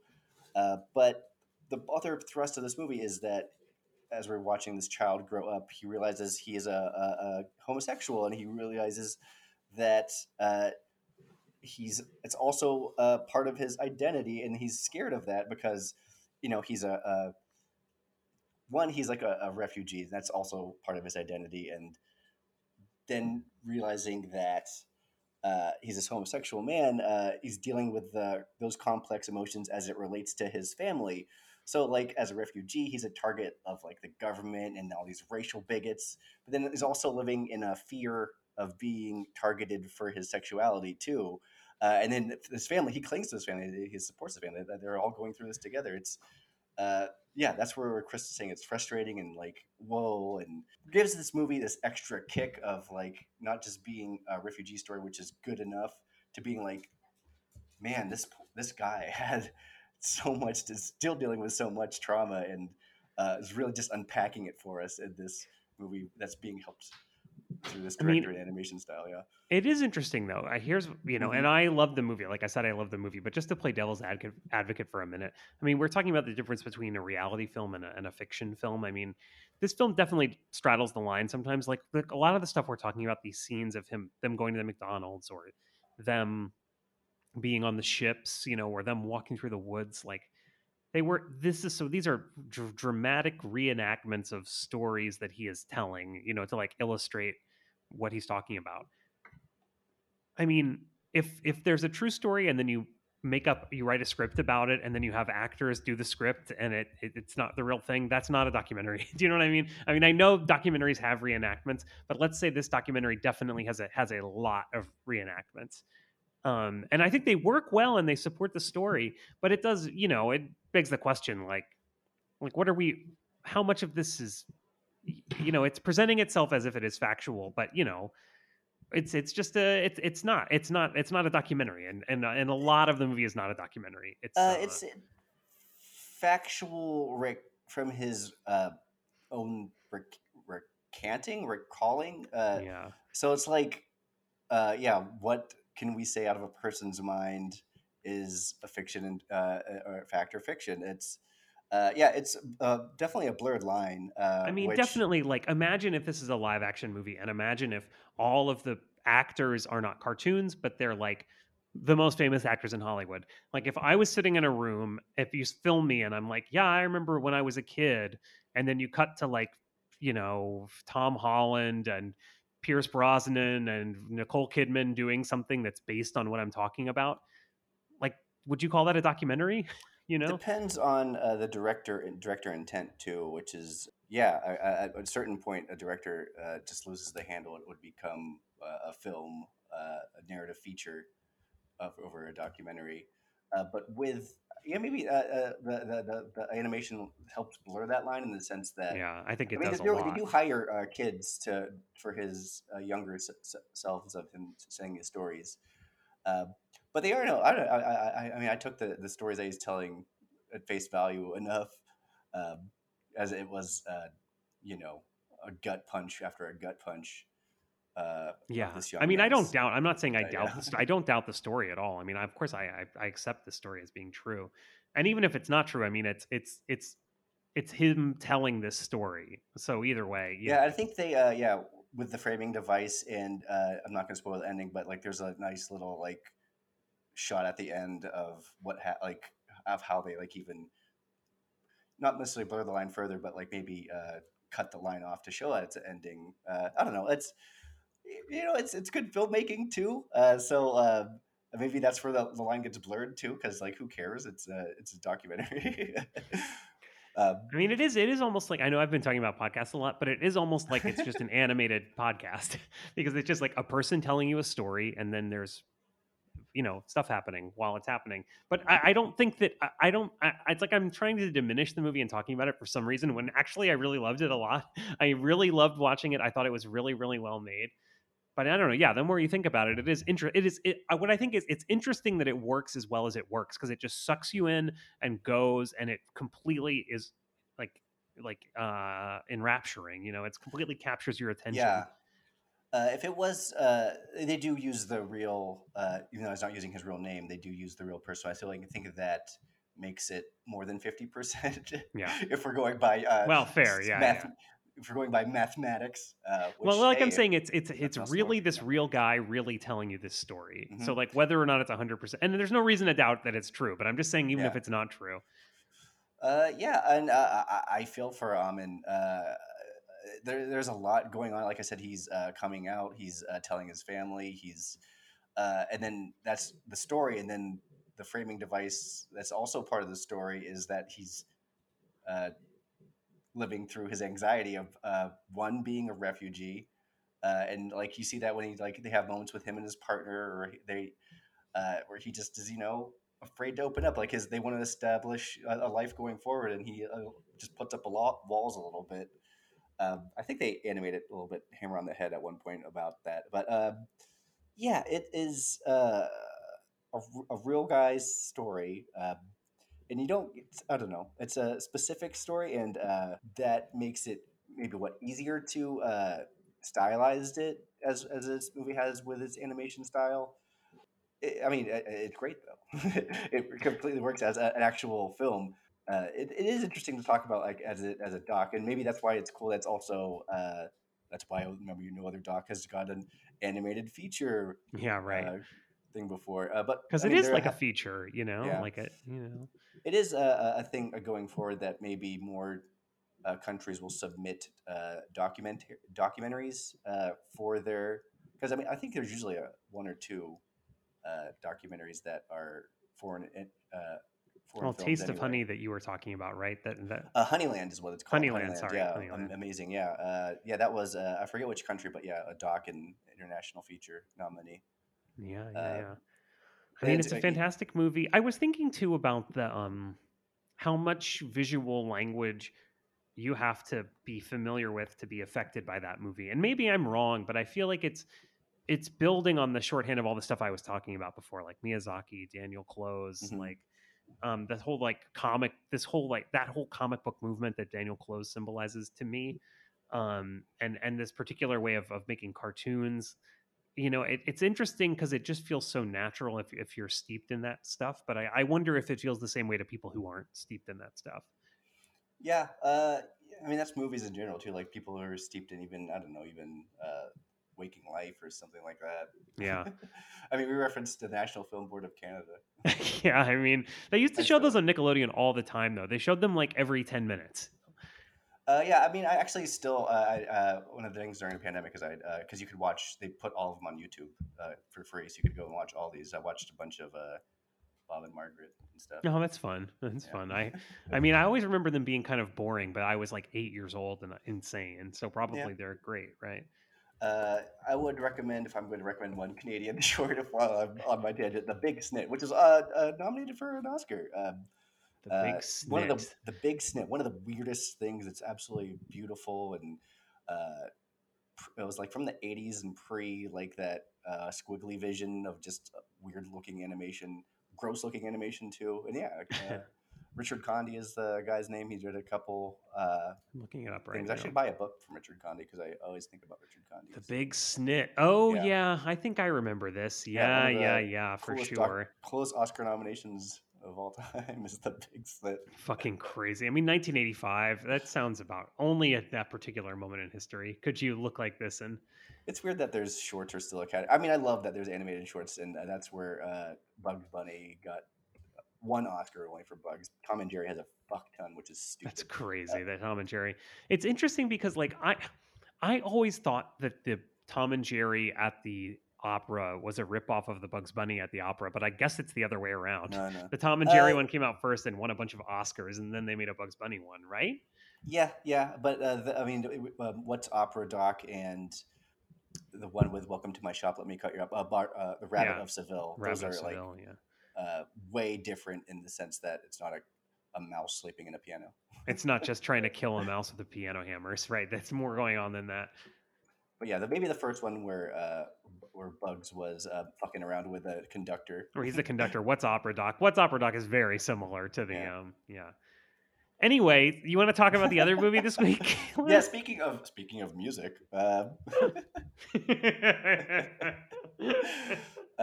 Uh, but the other thrust of this movie is that as we're watching this child grow up, he realizes he is a, a, a homosexual, and he realizes that uh, he's it's also a part of his identity, and he's scared of that because you know he's a, a one he's like a, a refugee, that's also part of his identity, and then realizing that uh, he's this homosexual man, uh, he's dealing with the, those complex emotions as it relates to his family. So, like, as a refugee, he's a target of like the government and all these racial bigots. But then he's also living in a fear of being targeted for his sexuality too. Uh, and then his family, he clings to his family, he supports his family. They're all going through this together. It's uh, yeah, that's where Chris is saying it's frustrating and like whoa, and gives this movie this extra kick of like not just being a refugee story, which is good enough, to being like, man, this this guy *laughs* had so much to still dealing with so much trauma and uh, is really just unpacking it for us in this movie that's being helped through this director I mean, animation style. Yeah, it is interesting though. I here's you know, mm-hmm. and I love the movie. Like I said, I love the movie. But just to play devil's advocate, advocate for a minute, I mean, we're talking about the difference between a reality film and a, and a fiction film. I mean, this film definitely straddles the line sometimes. Like, like a lot of the stuff we're talking about, these scenes of him, them going to the McDonald's or them being on the ships, you know, or them walking through the woods, like they were this is so these are dr- dramatic reenactments of stories that he is telling you know to like illustrate what he's talking about. I mean if if there's a true story and then you make up you write a script about it and then you have actors do the script and it, it, it's not the real thing that's not a documentary. *laughs* Do you know what i mean? I mean i know documentaries have reenactments but let's say this documentary definitely has a has a lot of reenactments. Um, and I think they work well and they support the story, but it does, you know, it begs the question, like, like what are we? How much of this is, you know, it's presenting itself as if it is factual, but you know, it's it's just a it's it's not it's not it's not a documentary, and and and a lot of the movie is not a documentary. It's uh, uh, it's factual Rick from his uh, own rec- recanting, recalling. Uh, yeah. So it's like, uh, yeah, what can we say out of a person's mind is a fiction and uh, or fact or fiction? It's uh, yeah, it's uh, definitely a blurred line. Uh, I mean, which... definitely. Like, imagine if this is a live action movie, and imagine if all of the actors are not cartoons, but they're like the most famous actors in Hollywood. Like, if I was sitting in a room, if you film me, and I'm like, yeah, I remember when I was a kid, and then you cut to like, you know, Tom Holland and Pierce Brosnan and Nicole Kidman doing something that's based on what I'm talking about, would you call that a documentary? *laughs* you know, depends on uh, the director director intent too, which is yeah. At a certain point, a director uh, just loses the handle. It would become uh, a film, uh, a narrative feature of over a documentary. Uh, but with yeah, maybe uh, uh, the, the, the the animation helps blur that line in the sense that yeah, I think it I mean, does they, a lot. They do hire uh, kids to for his uh, younger s- selves of him saying his stories, uh, but they are no. I, don't, I, I I mean, I took the the stories that he's telling at face value enough, um, as it was, uh, you know, a gut punch after a gut punch uh, yeah i mean i don't doubt i'm not saying i doubt i don't doubt the story at all. I mean of course I, I, I accept the story as being true. And even if it's not true i mean it's it's it's it's him telling this story. So either way yeah i think they uh yeah with the framing device and uh i'm not gonna spoil the ending but like there's a nice little like shot at the end of what ha- like of how they like even not necessarily blur the line further but like maybe uh cut the line off to show that it's ending uh i don't know it's you know, it's it's good filmmaking too. Uh, so uh, maybe that's where the, the line gets blurred too, because like, who cares? It's a it's a documentary. *laughs* um, I mean, it is it is almost like I know I've been talking about podcasts a lot, but it is almost like it's just an *laughs* animated podcast *laughs* because it's just like a person telling you a story, and then there's you know stuff happening while it's happening but i, I don't think that i, I don't I, it's like i'm trying to diminish the movie and talking about it for some reason when actually i really loved it a lot *laughs* i really loved watching it i thought it was really really well made but I don't know. Yeah, the more you think about it, it is interesting. It is it, what I think is it's interesting that it works as well as it works because it just sucks you in and goes, and it completely is like like uh enrapturing. You know, it's completely captures your attention. Yeah, Uh, if it was, uh, they do use the real, uh, even though he's not using his real name, they do use the real person. I feel like I think that makes it more than fifty percent. Yeah. *laughs* if we're going by uh, Well, fair, yeah, math- yeah. if we're going by mathematics. Uh, which, well, like I'm saying, it's it's it's really works, this yeah. real guy really telling you this story. So Mhm. like whether or not it's 100, percent and there's no reason to doubt that it's true. But I'm just saying, even if it's not true, Uh, yeah, and uh, I, I feel for Amin. Uh, there, there's a lot going on. Like I said, he's uh, coming out. He's uh, telling his family. He's, uh, and then that's the story. And then the framing device that's also part of the story is that he's uh, living through his anxiety of uh, one being a refugee, uh, and like you see that when he like they have moments with him and his partner, or they where he just is you know afraid to open up like his they want to establish a, a life going forward and he uh, just puts up a lot walls a little bit um, i think they animated a little bit hammer on the head at one point about that but um, yeah it is uh, a, a real guy's story um, and you don't i don't know it's a specific story and uh, that makes it maybe what easier to uh, stylized it as as this movie has with its animation style it, I mean, it, it's great though. *laughs* it completely works as a, an actual film. Uh, it, it is interesting to talk about like as a, as a doc, and maybe that's why it's cool. That's also uh, that's why I remember you know other doc has got an animated feature yeah, right. uh, thing before. Uh, but Because it mean, is like a ha- feature, you know, Yeah. like a you know. it is a, a thing going forward that maybe more uh, countries will submit uh, document documentaries uh, for their because I mean I think there's usually a one or two uh, documentaries that are foreign uh, foreign Well, Taste of. Honey that you were talking about, right? That that Uh, Honeyland is what it's called. Honeyland, sorry, yeah, Honeyland. amazing. Yeah, uh, yeah, that was uh, I forget which country, but yeah, a doc and international feature nominee. Yeah, yeah, Uh, yeah. I mean, it's a fantastic movie. I was thinking too about the um how much visual language you have to be familiar with to be affected by that movie. And maybe I'm wrong, but I feel like it's it's building on the shorthand of all the stuff I was talking about before, like Miyazaki, Daniel Clowes, Mhm. like um this whole like comic this whole like that whole comic book movement that Daniel Clowes symbolizes to me. Um and and this particular way of of making cartoons you know it, it's interesting because it just feels so natural if, if you're steeped in that stuff but I, I wonder if it feels the same way to people who aren't steeped in that stuff Yeah, uh, I mean that's movies in general too. Like people who are steeped in even I don't know even uh, Waking Life or something like that. yeah *laughs* I mean we referenced the National Film Board of Canada. *laughs* yeah i mean they used to I show those on nickelodeon all the time though they showed them like every 10 minutes Uh, yeah, I mean, I actually still uh, I, uh, one of the things during the pandemic is I because you could watch they put all of them on YouTube uh, for free, so you could go and watch all these. I watched a bunch of uh, Bob and Margaret and stuff. no that's fun that's Yeah. fun i *laughs* i mean i always remember them being kind of boring but i was like eight years old and insane so probably they're great right Uh, I would recommend if I'm going to recommend one Canadian *laughs* short of while I'm on my tangent, The Big Snit, which is uh, uh, nominated for an Oscar. Um, the Uh, big one of the snit. the big snit one of the weirdest things it's absolutely beautiful and uh it was like from the 80s and pre like that uh squiggly vision of just uh, weird looking animation gross looking animation too and yeah uh, *laughs* richard condie is the guy's name he did a couple uh i'm looking it up right things now i should buy a book from richard condie because i always think about richard condie The big snit. Oh Yeah. yeah. I think I remember this. Yeah, Yeah, yeah, yeah, for doc- sure. coolest oscar nominations of all *laughs* time is the big snit Fucking crazy. I mean, 1985. That sounds about only at that particular moment in history could you look like this and It's weird that there's shorts are still a cat. I mean, I love that there's animated shorts, and uh, that's where uh, Bugs Bunny got one Oscar only for Bugs. Tom and Jerry has a fuck ton, which is stupid. that's crazy. That Tom and Jerry. It's interesting because like I, I always thought that the Tom and Jerry at the opera was a ripoff of the Bugs Bunny at the opera, but I guess it's the other way around. No, no. The Tom and Jerry Uh, one came out first and won a bunch of Oscars, and then they made a Bugs Bunny one, right? Yeah, yeah, but uh, the, I mean, um, what's Opera Doc and the one with "Welcome to My Shop"? Let me cut you up. Uh, Bar, uh, the Rabbit Yeah. of Seville. Rabbit Those of Seville, yeah. Uh, way different in the sense that it's not a, a mouse sleeping in a piano. It's not just *laughs* trying to kill a mouse with a piano hammers, right? That's more going on than that. But yeah, the, maybe the first one where uh, where Bugs was uh, fucking around with a conductor. Or he's the conductor. *laughs* What's opera doc? What's opera doc is very similar to the Yeah. um yeah. Anyway, you want to talk about the other movie this *laughs* week? yeah. Speaking of speaking of music, uh,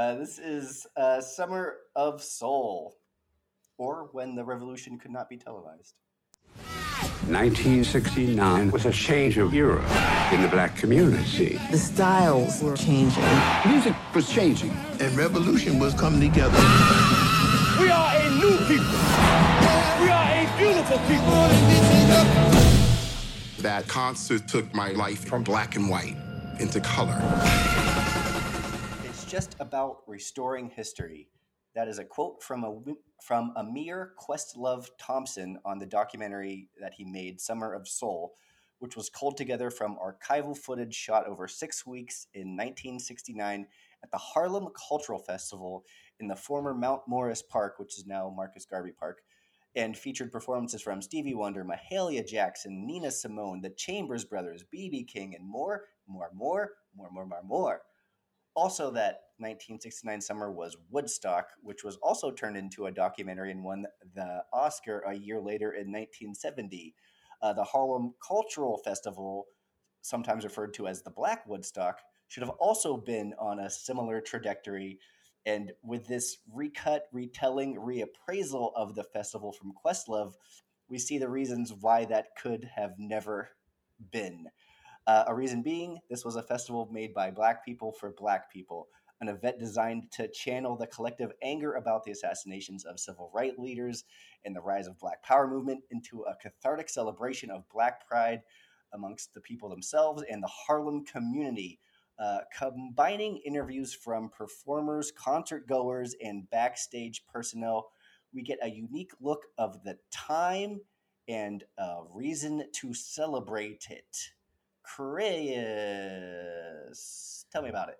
uh, this is uh, Summer of Soul, or When the Revolution Could Not Be Televised. 1969 was a change of era in the black community. The styles were changing. Music was changing. And revolution was coming together. We are a new people. We are a beautiful people. That concert took my life from black and white into color. Just about restoring history. That is a quote from a from Ahmir Questlove Thompson on the documentary that he made, Summer of Soul, which was culled together from archival footage shot over six weeks in 1969 at the Harlem Cultural Festival in the former Mount Morris Park, which is now Marcus Garvey Park, and featured performances from Stevie Wonder, Mahalia Jackson, Nina Simone, the Chambers Brothers, B.B. King, and more, more, more, more, more, more, more. Also, that 1969 summer was Woodstock, which was also turned into a documentary and won the Oscar a year later in 1970. Uh, the Harlem Cultural Festival, sometimes referred to as the Black Woodstock, should have also been on a similar trajectory. And with this recut, retelling, reappraisal of the festival from Questlove, we see the reasons why that could have never been. Uh, a reason being, this was a festival made by Black people for Black people, an event designed to channel the collective anger about the assassinations of civil rights leaders and the rise of Black Power movement into a cathartic celebration of Black pride amongst the people themselves and the Harlem community. Uh, combining interviews from performers, concert goers, and backstage personnel, we get a unique look of the time and a reason to celebrate it. Chris, tell me about it.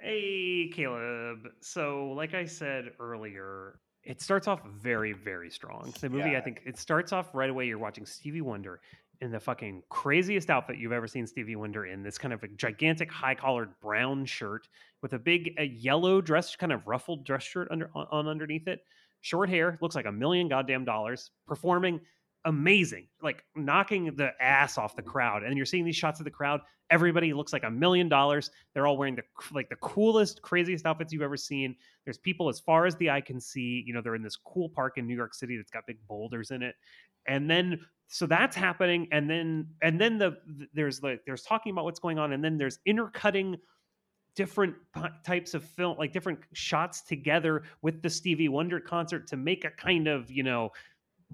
Hey, Caleb. So, like I said earlier, it starts off very, very strong. The movie, Yeah. I think, it starts off right away. You're watching Stevie Wonder in the fucking craziest outfit you've ever seen Stevie Wonder in. This kind of a gigantic, high collared brown shirt with a big a yellow dress, kind of ruffled dress shirt under on, on underneath it. Short hair, looks like a million goddamn dollars. Performing amazing, like knocking the ass off the crowd. And you're seeing these shots of the crowd. Everybody looks like a million dollars. They're all wearing the like the coolest, craziest outfits you've ever seen. There's people as far as the eye can see. You know, they're in this cool park in New York City that's got big boulders in it. And then so that's happening and then and then the there's like there's talking about what's going on and then there's intercutting different types of film like different shots together with the Stevie Wonder concert to make a kind of, you know,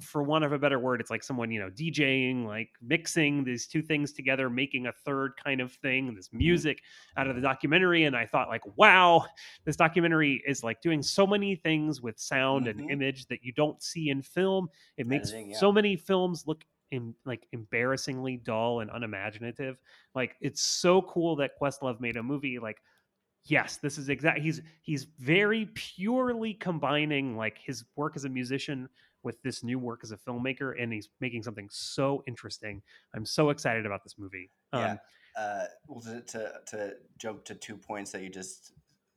for want of a better word, it's like someone, you know, DJing, like mixing these two things together, making a third kind of thing, this music out of the documentary. And I thought, like, wow, this documentary is like doing so many things with sound Mhm. and image that you don't see in film. It makes Editing, yeah. so many films look in, like embarrassingly dull and unimaginative. Like, it's so cool that Questlove made a movie like yes this is exact he's he's very purely combining like his work as a musician with this new work as a filmmaker and he's making something so interesting i'm so excited about this movie Yeah. um, Uh, well, to, to, to jump to two points that you just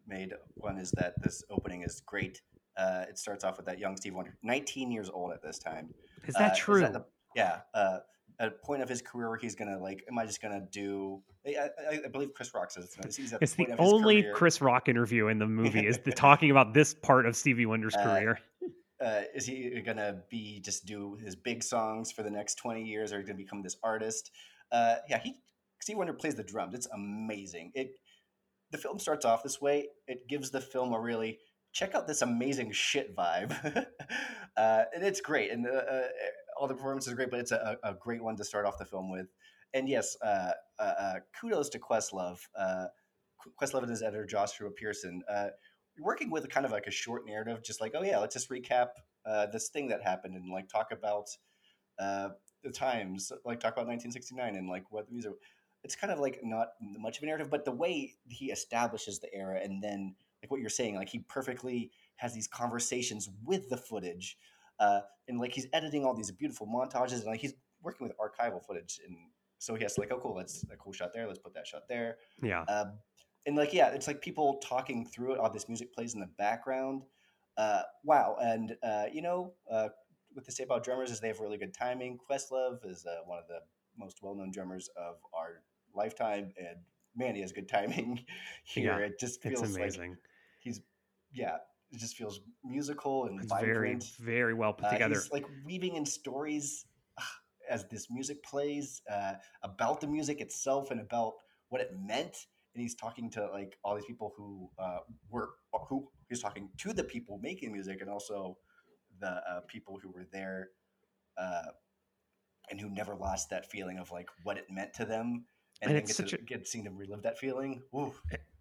made, one is that this opening is great. Uh, it starts off with that young Steve Wonder, 19 years old at this time. is that Uh, true the- yeah. Uh, a point of his career where he's gonna like, am I just gonna do? I, I, I believe Chris Rock says it's, he's at it's the point of his only chris rock interview in the *laughs* movie is the talking about this part of stevie wonder's Uh, career uh, is he gonna be just do his big songs for the next 20 years or he gonna become this artist? Uh, yeah he steve wonder plays the drums. It's amazing. It the film starts off this way. It gives the film a really check out this amazing shit vibe. *laughs* Uh, and it's great. And uh, uh, all the performances are great but it's a, a great one to start off the film with. And yes uh, kudos to questlove. Questlove and his editor joshua pearson uh, working with a kind of like a short narrative, just like, oh yeah, let's just recap uh, this thing that happened and like talk about uh, the times, like talk about 1969 and like what these are. It's kind of like not much of a narrative, but the way he establishes the era and then like what you're saying, like he perfectly has these conversations with the footage, uh, and like he's editing all these beautiful montages and like he's working with archival footage and so he has to like, oh cool, let's a cool shot there, let's put that shot there yeah um, and like yeah it's like people talking through it all this music plays in the background uh, wow and uh, you know uh, what they say about drummers is they have really good timing. Questlove is uh, one of the most well-known drummers of our lifetime, and man, he has good timing *laughs* here. Yeah, it just feels like amazing. he's yeah, it just feels musical and It's very, vibrant. very well put Uh, together. He's like weaving in stories as this music plays uh, about the music itself and about what it meant. And he's talking to like all these people who uh, were who he's talking to the people making music and also the uh, people who were there uh, and who never lost that feeling of like what it meant to them. And, And it's get to such a- get seeing them relive that feeling. Ooh,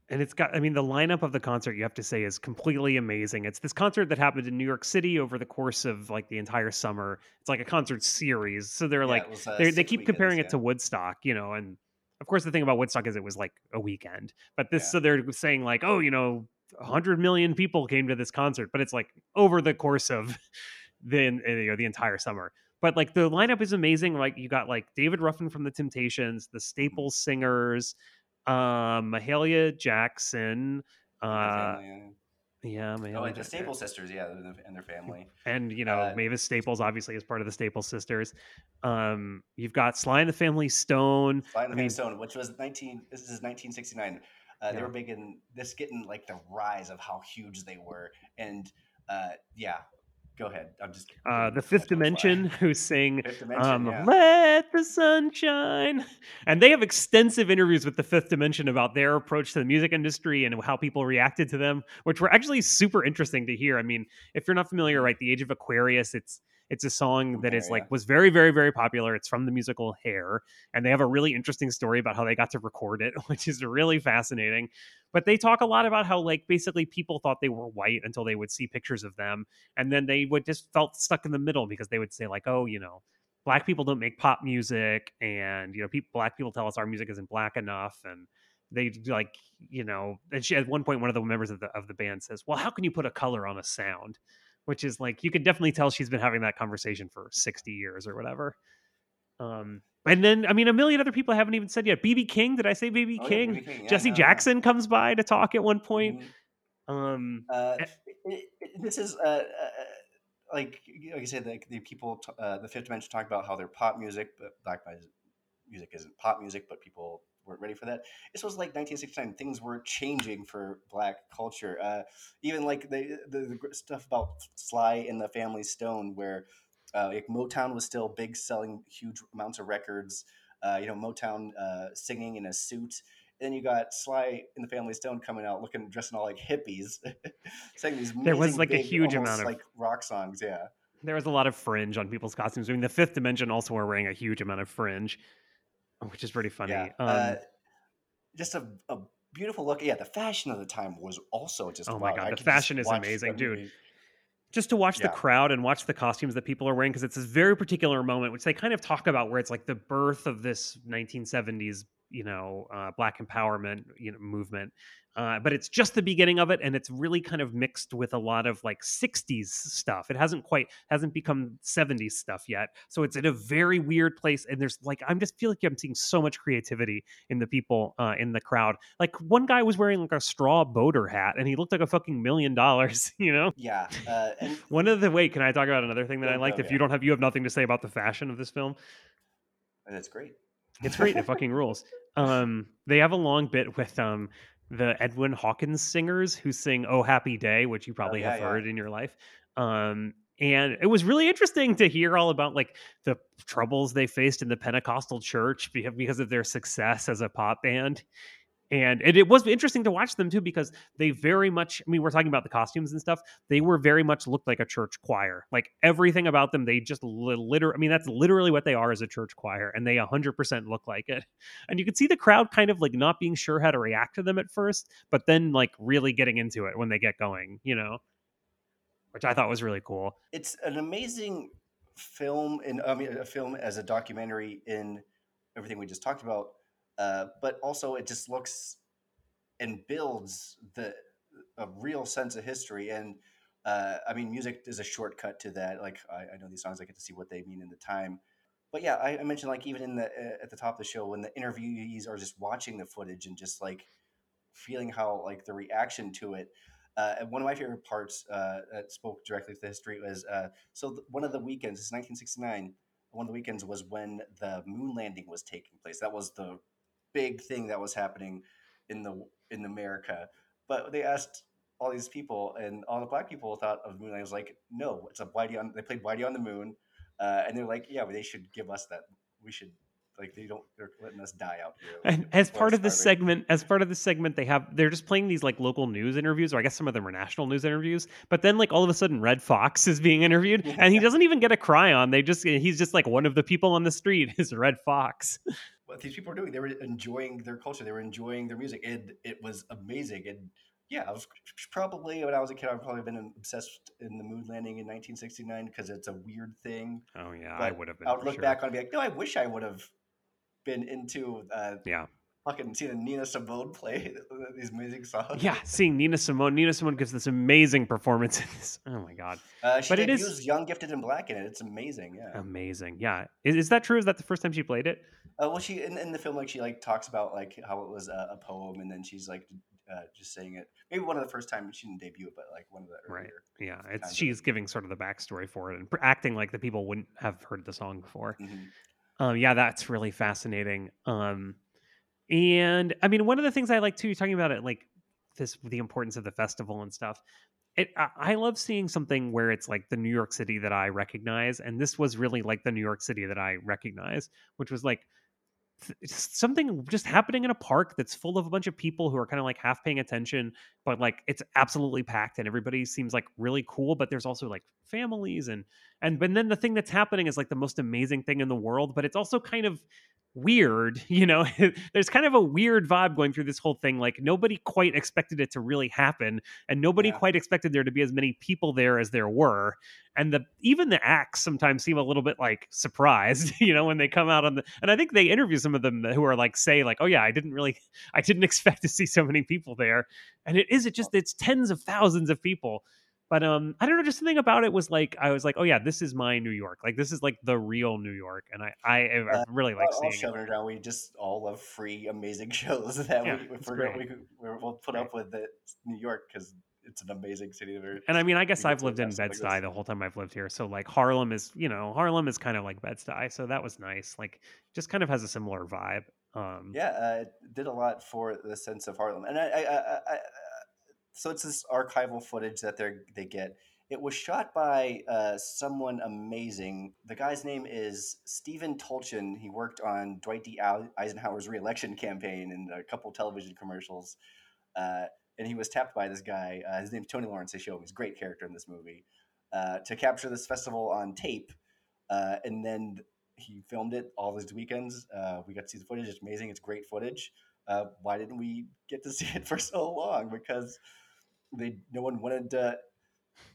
and it's got i mean the lineup of the concert you have to say is completely amazing. It's this concert that happened in new york city over the course of like the entire summer. It's like a concert series. So they're Yeah, like was, uh, they they keep weekends, comparing it to woodstock you know and of course the thing about woodstock is it was like a weekend but this Yeah. so they're saying like oh you know 100 million people came to this concert but it's like over the course of *laughs* the you know the entire summer. But like the lineup is amazing like you got like david ruffin from the temptations the staples singers um mahalia jackson uh yeah yeah. Mahalia oh, and the. Staple sisters, yeah, and their- family. *laughs* and you know Uh, mavis staples obviously is part of the staples sisters um you've got sly and the family stone Fly in the I mean- Stone, which was 19. This is 1969. Uh, They were big in this getting like the rise of how huge they were, and uh, yeah. Go ahead. I'm just uh the fifth dimension who sing *laughs* Dimension, um yeah. let the sun shine *laughs* and they have extensive interviews with the fifth dimension about their approach to the music industry and how people reacted to them which were actually super interesting to hear. I mean if you're not familiar right the age of aquarius it's it's a song that is Hair, like yeah. was very very very popular. It's from the musical hair and they have a really interesting story about how they got to record it *laughs* which is really fascinating. But they talk a lot about how like basically people thought they were white until they would see pictures of them and then they would just felt stuck in the middle because they would say like oh you know black people don't make pop music and you know people black people tell us our music isn't black enough and they like you know and she at one point one of the members of the of the band says well how can you put a color on a sound which is like you can definitely tell she's been having that conversation for 60 years or whatever um and then i mean a million other people I haven't even said yet bb king did i say bb Oh, yeah, king B.B. King, yeah, jesse no, no. jackson comes by to talk at one point Mhm. um Uh, Eh. it, it, this is uh, uh, like like I said, like the people, t- uh, the Fifth Dimension talk about how they're pop music, but black mu- music isn't pop music, but people weren't ready for that. This was like 1969. Things were changing for black culture. Uh, even like the, the the stuff about Sly and the Family Stone, where uh, like Motown was still big, selling huge amounts of records. Uh, you know, Motown uh, singing in a suit. And then you got Sly and the Family Stone coming out looking dressing all like hippies, *laughs* saying these There was, amazing, like, a huge amount of- like rock songs. Yeah, there was a lot of fringe on people's costumes. I mean, the fifth dimension also were wearing a huge amount of fringe, which is pretty funny. yeah. Um, uh, just a, a beautiful look. Yeah, the fashion of the time was also just. Oh my. God, I the fashion is amazing, dude. just to watch the crowd and watch the costumes that people are wearing because it's this very particular moment which they kind of talk about where it's like the birth of this 1970s you know uh, black empowerment you know movement uh, but it's just the beginning of it and it's really kind of mixed with a lot of like 60s stuff it hasn't quite hasn't become 70s stuff yet so it's in a very weird place and there's like i'm just feel like i'm seeing so much creativity in the people uh, in the crowd like one guy was wearing like a straw boater hat and he looked like a fucking million dollars *laughs* you know Yeah, uh, and *laughs* one of the wait, can I talk about another thing that I liked? go, if yeah. you don't have you have nothing to say about the fashion of this film, And that's great. It's great. it fucking rules. Um, they have a long bit with um the Edwin Hawkins singers who sing "Oh Happy Day," which you probably Oh, yeah, have yeah. heard in your life. Um, and it was really interesting to hear all about like the troubles they faced in the Pentecostal church because of their success as a pop band. And it, was interesting to watch them too because they very much. I mean, we're talking about the costumes and stuff. They were very much looked like a church choir. Like everything about them, they just literally. I mean, that's literally what they are as a church choir, and they hundred percent look like it. *laughs* And you could see the crowd kind of like not being sure how to react to them at first, but then like really getting into it when they get going. You know, which I thought was really cool. It's an amazing film, and I mean, a film as a documentary in everything we just talked about. Uh, but also, it just looks and builds the a real sense of history. And uh, I mean, music is a shortcut to that. Like I, I know these songs, I get to see what they mean in the time. But yeah, I, I mentioned like even in the uh, at the top of the show when the interviewees are just watching the footage and just like feeling how like the reaction to it. Uh, and one of my favorite parts uh, that spoke directly to the history was uh, so th- one of the weekends, it's 1969. One of the weekends was when the moon landing was taking place. That was the big thing that was happening in the in America. But they asked all these people, and all the black people thought of Moonlight was like, no, it's a Whitey on. They played Whitey on the moon, uh, and they're like, yeah, but they should give us that. We should like they don't. They're letting us die out here. And as part of this starving. segment, as part of this segment, they have they're just playing these like local news interviews, or I guess some of them are national news interviews. But then like all of a sudden, Redd Foxx is being interviewed, *laughs* and he doesn't even get a cry on. They just he's just like one of the people on the street *laughs* is Redd Foxx. What these people were doing. They were enjoying their culture. They were enjoying their music, and it was amazing. And yeah, I was probably when I was a kid, I've probably been obsessed in the moon landing in 1969 because it's a weird thing. Oh yeah, I would have been. I would look sure. back on it and be like, no, I wish I would have been into uh, Yeah. Fucking seeing Nina Simone play *laughs* these music songs. Yeah, seeing Nina Simone. Nina Simone gives this amazing performance in this. Oh my god, uh, she but it is Young, Gifted, and Black in it. It's amazing. Yeah. amazing. Yeah, is, is that true? Is that the first time she played it? Uh, well, she in, in the film, like she like talks about like how it was a, a poem, and then she's like uh, just saying it. Maybe one of the first times she didn't debut it, but like one of the Right. Yeah, it's she's giving sort of the backstory for it and pr- acting like the people wouldn't have heard the song before. Mhm. Um, yeah, that's really fascinating. Um, and I mean, one of the things I like too, talking about it, like this, the importance of the festival and stuff. It, I, love seeing something where it's like the New York City that I recognize, and this was really like the New York City that I recognize, which was like th- something just happening in a park that's full of a bunch of people who are kind of like half paying attention, but like it's absolutely packed and everybody seems like really cool. But there's also like families and and but then the thing that's happening is like the most amazing thing in the world, but it's also kind of weird, *laughs* you know. *laughs* there's kind of a weird vibe going through this whole thing. Like nobody quite expected it to really happen, and nobody Yeah. quite expected there to be as many people there as there were and the even the acts sometimes seem a little bit like surprised *laughs* you know when they come out on the and i think they interview some of them who are like say like oh yeah i didn't really i didn't expect to see so many people there and it is it just it's tens of thousands of people but um i don't know just something about it was like i was like oh yeah this is my new york like this is like the real new york and i i, I Uh, really like I'll, I'll seeing it down. We just all love free, amazing *laughs* shows that Yeah, we, great. we, we're, we'll put up with it, New York because it's an amazing city. And I mean, I guess I've lived in invest like Bed Stuy this. the whole time I've lived here. So like Harlem is, you know, Harlem is kind of like Bed Stuy, so that was nice. Like, just kind of has a similar vibe. Um, yeah, uh, it did a lot for the sense of Harlem, and I, I, I, I so it's this archival footage that they they get. It was shot by uh, someone amazing. The guy's name is Stephen Tulchin. He worked on Dwight D. Eisenhower's reelection campaign and a couple television commercials. Uh, and he was tapped by this guy. Uh, his name's Tony Lawrence. They show him. He's a great character in this movie. Uh, to capture this festival on tape, uh, and then he filmed it all these weekends. Uh, we got to see the footage. It's amazing. It's great footage. Uh, why didn't we get to *laughs* see it for so long? Because they no one wanted to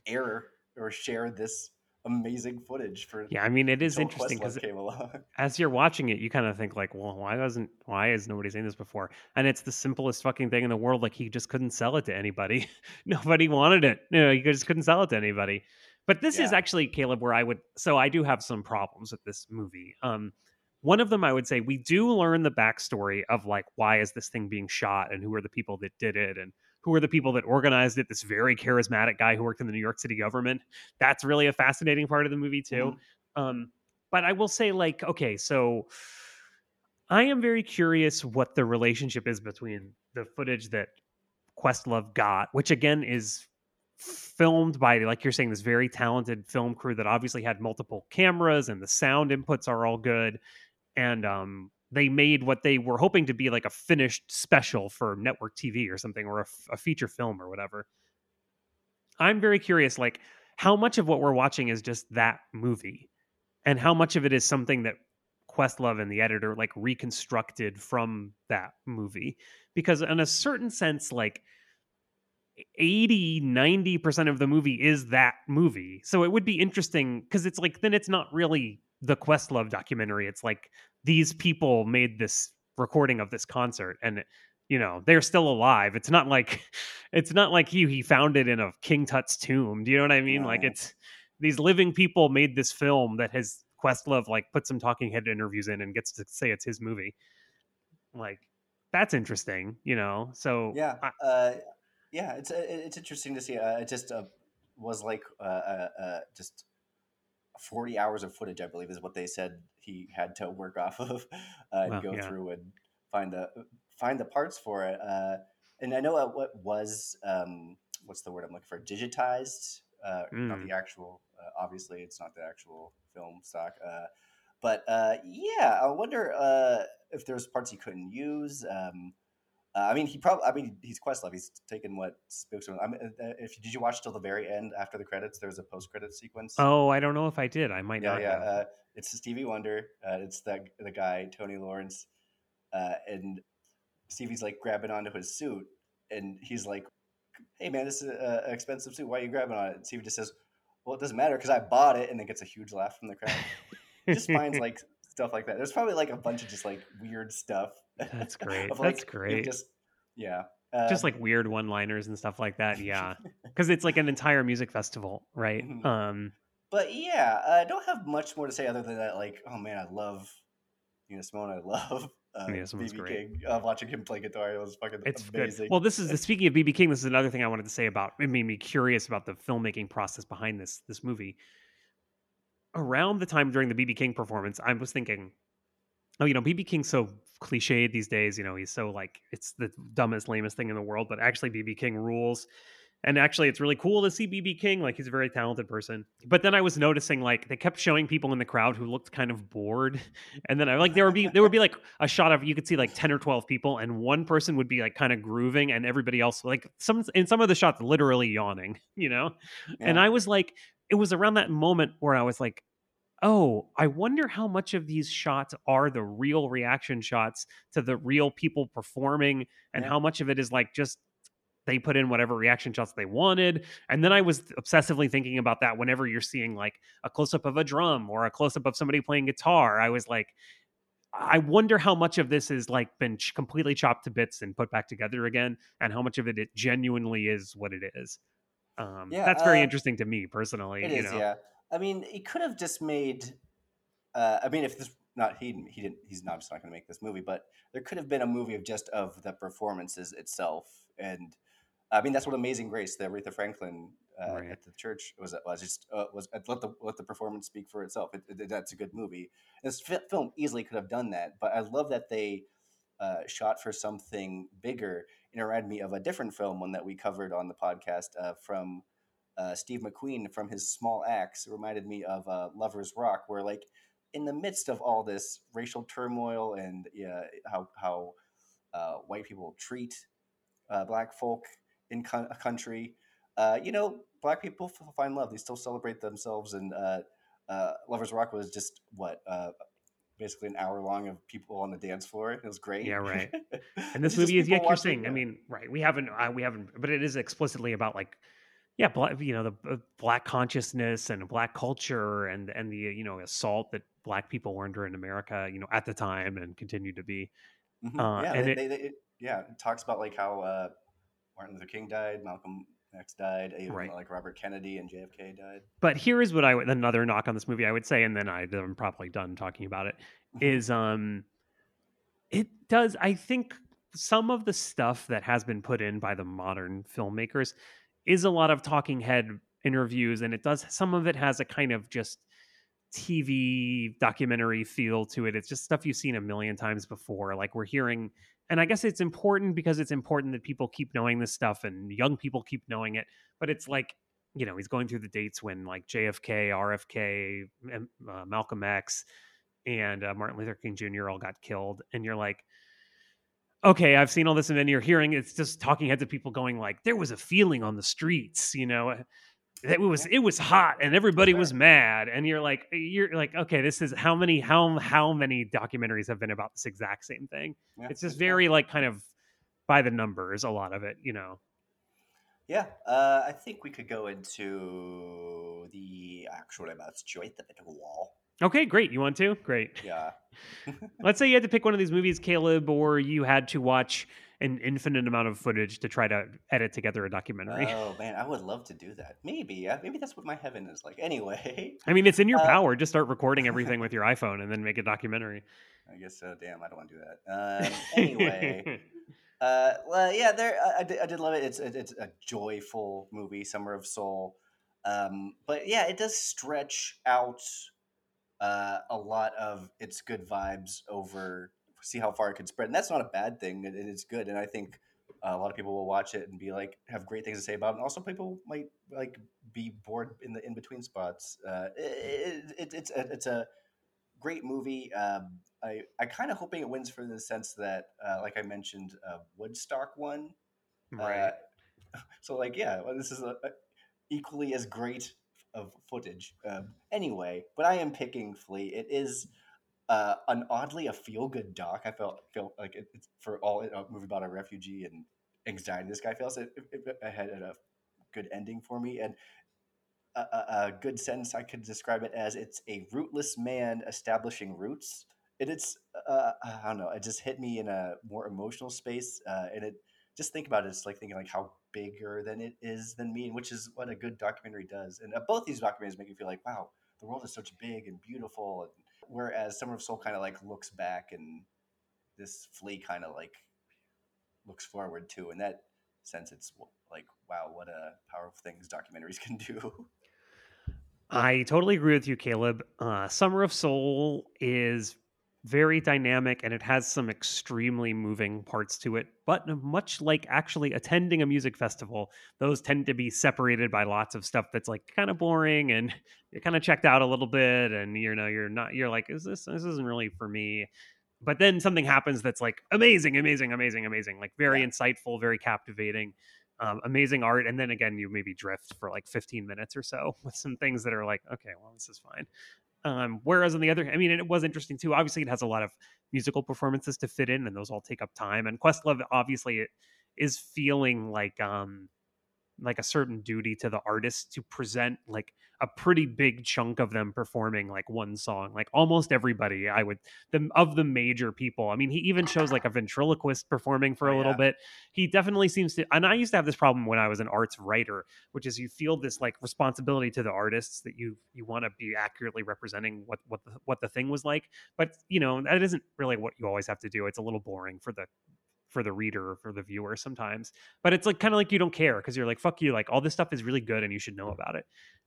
air or share this amazing footage for. yeah, I mean, it is interesting because *laughs* as you're watching it, you kind of think like, well, why wasn't, why has nobody seen this before? And it's the simplest fucking thing in the world. Like he just couldn't sell it to anybody. *laughs* Nobody wanted it. No, he just couldn't sell it to anybody. But this is actually Caleb, where I would. So I do have some problems with this movie. Um, one of them, I would say, we do learn the backstory of like why is this thing being shot and who are the people that did it and who are the people that organized it. This very charismatic guy who worked in the New York City government. That's really a fascinating part of the movie too. Um, but I will say, like, okay, so I am very curious what the relationship is between the footage that Questlove got, which again is filmed by, like you're saying, this very talented film crew that obviously had multiple cameras and the sound inputs are all good. And um, they made what they were hoping to be like a finished special for network TV or something, or a, f- a feature film or whatever. I'm very curious, like, how much of what we're watching is just that movie, and how much of it is something that Questlove and the editor like reconstructed from that movie? Because in a certain sense, like 80 90% of the movie is that movie so it would be interesting because it's like then it's not really the questlove documentary it's like these people made this recording of this concert and you know they're still alive it's not like *laughs* it's not like he he found it in a king tut's tomb do you know what i mean like it's these living people made this film that has questlove like put some talking head interviews in and gets to say it's his movie like that's interesting you know so Yeah. I, Uh, yeah, it's uh, it's interesting to see. Uh, it just uh, was like uh, uh, just forty hours of footage, I believe, is what they said he had to work off of uh, and Wow, go yeah. through and find the find the parts for it. Uh, and I know what was um, what's the word I'm looking for? Digitized, uh, not Mm. the actual. Uh, obviously, it's not the actual film stock. Uh, but uh, yeah, I wonder uh, if there's parts he couldn't use. Um, uh, I mean, he probably. I mean, he's Questlove. He's taken what spooks. I mean, uh, if did you watch till the very end after the credits? There's a post credit sequence. Oh, I don't know if I did. I might yeah, not yeah. Uh, it's Stevie Wonder. Uh, it's the the guy Tony Lawrence, uh, and Stevie's like grabbing onto his suit, and he's like, "Hey, man, this is an expensive suit. Why are you grabbing on it?" And Stevie just says, "Well, it doesn't matter because I bought it," and then gets a huge laugh from the crowd. He *laughs* just finds like stuff like that. There's probably like a bunch of just like weird stuff. *laughs* That's great. of, That's great. Just yeah. Uh, just like weird one-liners and stuff like that. Yeah, *laughs* because it's like an entire music festival, right? Mhm. Um, but yeah, I don't have much more to say other than that. Like, oh man, I love Nina Simone. I love uh, Simone's BB. King. Uh, watching him play guitar, it was fucking it's amazing. good. Well, this is the *laughs* speaking of BB King. This is another thing I wanted to say about. It made me curious about the filmmaking process behind this this movie. Around the time during the BB King performance, I was thinking, oh, you know, BB King's so cliched these days. You know, he's so like it's the dumbest, lamest thing in the world. But actually, BB King rules. And actually, it's really cool to see BB King. Like he's a very talented person. But then I was noticing like they kept showing people in the crowd who looked kind of bored. *laughs* And then I like there would be there would be like a shot of you could see like 10 or 12 people and one person would be like kind of grooving and everybody else like some in some of the shots literally yawning, *laughs* you know? And I was like it was around that moment where I was like oh, I wonder how much of these shots are the real reaction shots to the real people performing and Yeah. how much of it is like just they put in whatever reaction shots they wanted. And then I was obsessively thinking about that whenever you're seeing like a close up of a drum or a close up of somebody playing guitar. I was like, I wonder how much of this is like been completely chopped to bits and put back together again, and how much of it it genuinely is what it is. Um, Yeah, that's very uh, interesting to me personally. It you is, know? yeah. I mean, he could have just made. Uh, I mean, if this not he he didn't he's not just not going to make this movie, but there could have been a movie of just of the performances itself, and I mean that's what Amazing Grace, the Aretha Franklin uh, Right. at the church was was just uh, was let the let the performance speak for itself. It, it- that's a good movie. This fi- film easily could have done that, but I love that they uh, shot for something bigger. It reminded me of a different film, one that we covered on the podcast uh, from uh, Steve McQueen from his Small Axe. It reminded me of uh, Lovers Rock, where like in the midst of all this racial turmoil and yeah, how how uh, white people treat uh, black folk in co- a country, uh, you know, black people find love. They still celebrate themselves, and Lovers Rock was just what. Basically, an hour long of people on the dance floor. It was great. Yeah, right. *laughs* and this movie is yeah you're saying i mean right we haven't uh, we haven't but it is explicitly about like yeah black you know the uh, black consciousness and black culture and and the you know assault that black people were under in america you know at the time and continue to be Mhm. Uh, yeah, and they, it- they, they, it, yeah, it talks about like how uh, Martin Luther King died, Malcolm X died, even Right. like Robert Kennedy and JFK died. but here is what i would another knock on this movie i would say and then I, i'm probably done talking about it is um it does i think some of the stuff that has been put in by the modern filmmakers is a lot of talking head interviews and it does some of it has a kind of just tv documentary feel to it it's just stuff you've seen a million times before like we're hearing and i guess it's important because it's important that people keep knowing this stuff and young people keep knowing it but it's like you know he's going through the dates when like jfk rfk uh, malcolm x and uh, Martin Luther King Jr. all got killed, and you're like, okay, I've seen all this, and then you're hearing it's just talking heads of people going like, there was a feeling on the streets, you know, it was it was hot and everybody was mad, and you're like, you're like, okay, this is how many how how many documentaries have been about this exact same thing? Yeah, It's just very like kind of by the numbers, a lot of it, you know. Yeah, uh, I think we could go into the actual about choice of a all. Okay, great. You want to? Great. Yeah. *laughs* Let's say you had to pick one of these movies, Caleb, or you had to watch an infinite amount of footage to try to edit together a documentary. *laughs* Oh man, I would love to do that. Maybe, maybe that's what my heaven is like. Anyway, I mean, it's in your uh, power. Just start recording everything with *laughs* your iPhone and then make a documentary. I guess so. Damn, I don't want to do that. Um, anyway, *laughs* Uh, well, yeah, there. I, I, did, I did love it. It's it's a joyful movie, Summer of Soul. Um, but yeah, it does stretch out uh, a lot of its good vibes over. See how far it could spread, and that's not a bad thing. It, it is good, and I think uh, a lot of people will watch it and be like have great things to say about it. And also, people might like be bored in the in between spots. Uh, it, it, it's a, it's a great movie. Um, I I kind of hoping it wins for the sense that, uh, like I mentioned, uh, Woodstock won. Right. Uh, *laughs* so like, yeah, well, this is a, a equally as great of footage. Um, anyway, but I am picking Flee. It is uh, an oddly a feel good doc. I felt felt like it, it's for all a movie about a refugee and anxiety this guy feels. It, it, it had a good ending for me and. A, a, a good sentence I could describe it as it's a rootless man establishing roots and it's uh, I don't know. It just hit me in a more emotional space, uh, and it just think about it. It's like thinking like how bigger than it is than me, which is what a good documentary does. And uh, both these documentaries make you feel like, wow, the world is such big and beautiful. And whereas Summer of Soul kind of like looks back, and this Flee kind of like looks forward too. In that sense, it's like, wow, what a powerful things documentaries *laughs* can do. I totally agree with you, Caleb. Uh, Summer of Soul is very dynamic and it has some extremely moving parts to it. But much like actually attending a music festival, those tend to be separated by lots of stuff that's like kind of boring and *laughs* you're kind of checked out a little bit and you know you're not you're like is this this isn't really for me. But then something happens that's like amazing, amazing, amazing, amazing, like very Yeah. insightful, very captivating. Um, amazing art, and then again, you maybe drift for like 15 minutes or so *laughs* with some things that are like, okay, well, this is fine. Um, whereas on the other, I mean, it was interesting too. Obviously, it has a lot of musical performances to fit in, and those all take up time. And Questlove obviously is feeling like um like a certain duty to the artist to present like a pretty big chunk of them performing like one song like almost everybody i would the of the major people. I mean he even shows like a ventriloquist performing for Oh, a little yeah. bit. He definitely seems to and i used to have this problem when i was an arts writer which is you feel this like responsibility to the artists that you you want to be accurately representing what what the, what the thing was like but you know that isn't really what you always have to do. It's a little boring for the for the reader or for the viewer sometimes but it's like kind of like you don't care because you're like fuck you like all this stuff is really good and you should know about it.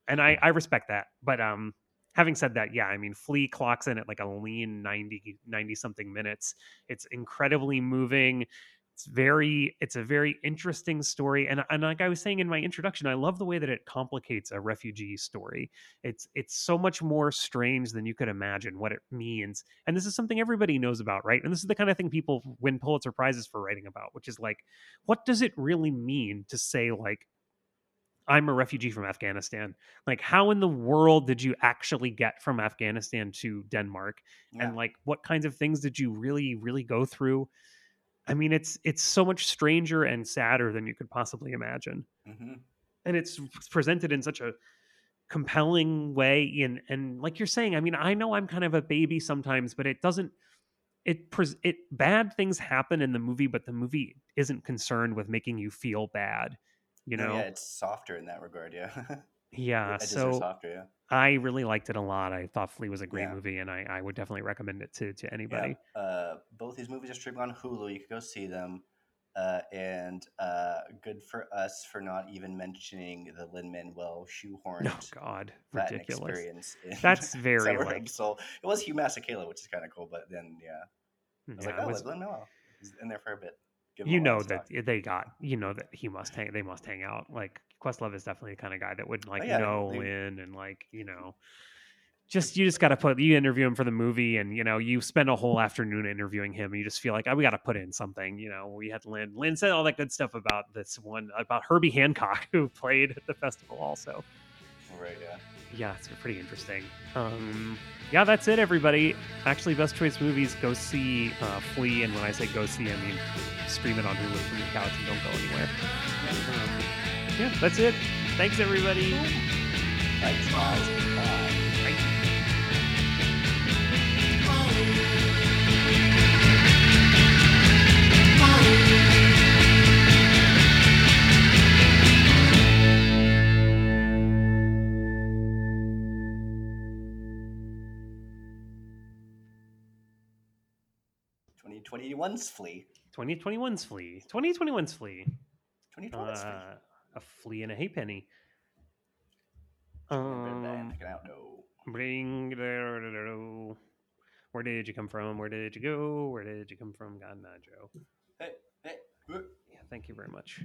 And i i respect that but um having said that yeah i mean Flee clocks in at like a lean 90 90 something minutes. It's incredibly moving it's very it's a very interesting story and and like i was saying in my introduction i love the way that it complicates a refugee story. It's it's so much more strange than you could imagine what it means and this is something everybody knows about right? And this is the kind of thing people win pulitzer prizes for writing about which is like what does it really mean to say like i'm a refugee from afghanistan like how in the world did you actually get from afghanistan to denmark? Yeah. and like what kinds of things did you really really go through i mean it's it's so much stranger and sadder than you could possibly imagine hmm and it's presented in such a compelling way and and like you're saying i mean i know i'm kind of a baby sometimes but it doesn't it pres it bad things happen in the movie but the movie isn't concerned with making you feel bad you know yeah, it's softer in that regard. Yeah. *laughs* yeah so softer. Yeah. i really liked it a lot i thought Flee was a great Yeah. movie and i i would definitely recommend it to to anybody Yeah. Uh, both these movies are streaming on Hulu. You can go see them. Uh, and uh, good for us for not even mentioning the Lin Manuel shoehorned oh god ridiculous experience. That's *laughs* very, like- Soul. It was Hugh Masekela, which is kind of cool. But then, yeah, I was Yeah, like, oh, was- Lin Manuel. In there for a bit. You know that they got you know that he must hang they must hang out. Like questlove is definitely the kind of guy that would like Oh, yeah, know they- Lin and like you *laughs* know just you just got to put you interview him for the movie and you know you spend a whole afternoon interviewing him. And you just feel like oh, we got to put in something you know? We had Lin Lin said all that good stuff about this one about herbie hancock *laughs* who played at the festival also. Right, yeah. Yeah it's pretty interesting. Um yeah that's it everybody. Actually best choice movies go see uh Flee and when i say go see i mean stream it on hulu from your couch and don't go anywhere. Um, yeah that's it. Thanks everybody. Thanks, guys. Bye. 2021's Flee. 2021's Flee. 2021's Flee. 2021's Flee. Uh, a flea and a hay penny. Um, picking out, no. bring Where did you come from? Where did you go? Where did you come from? God, nah, Joe. Hey, hey. Yeah, thank you very much.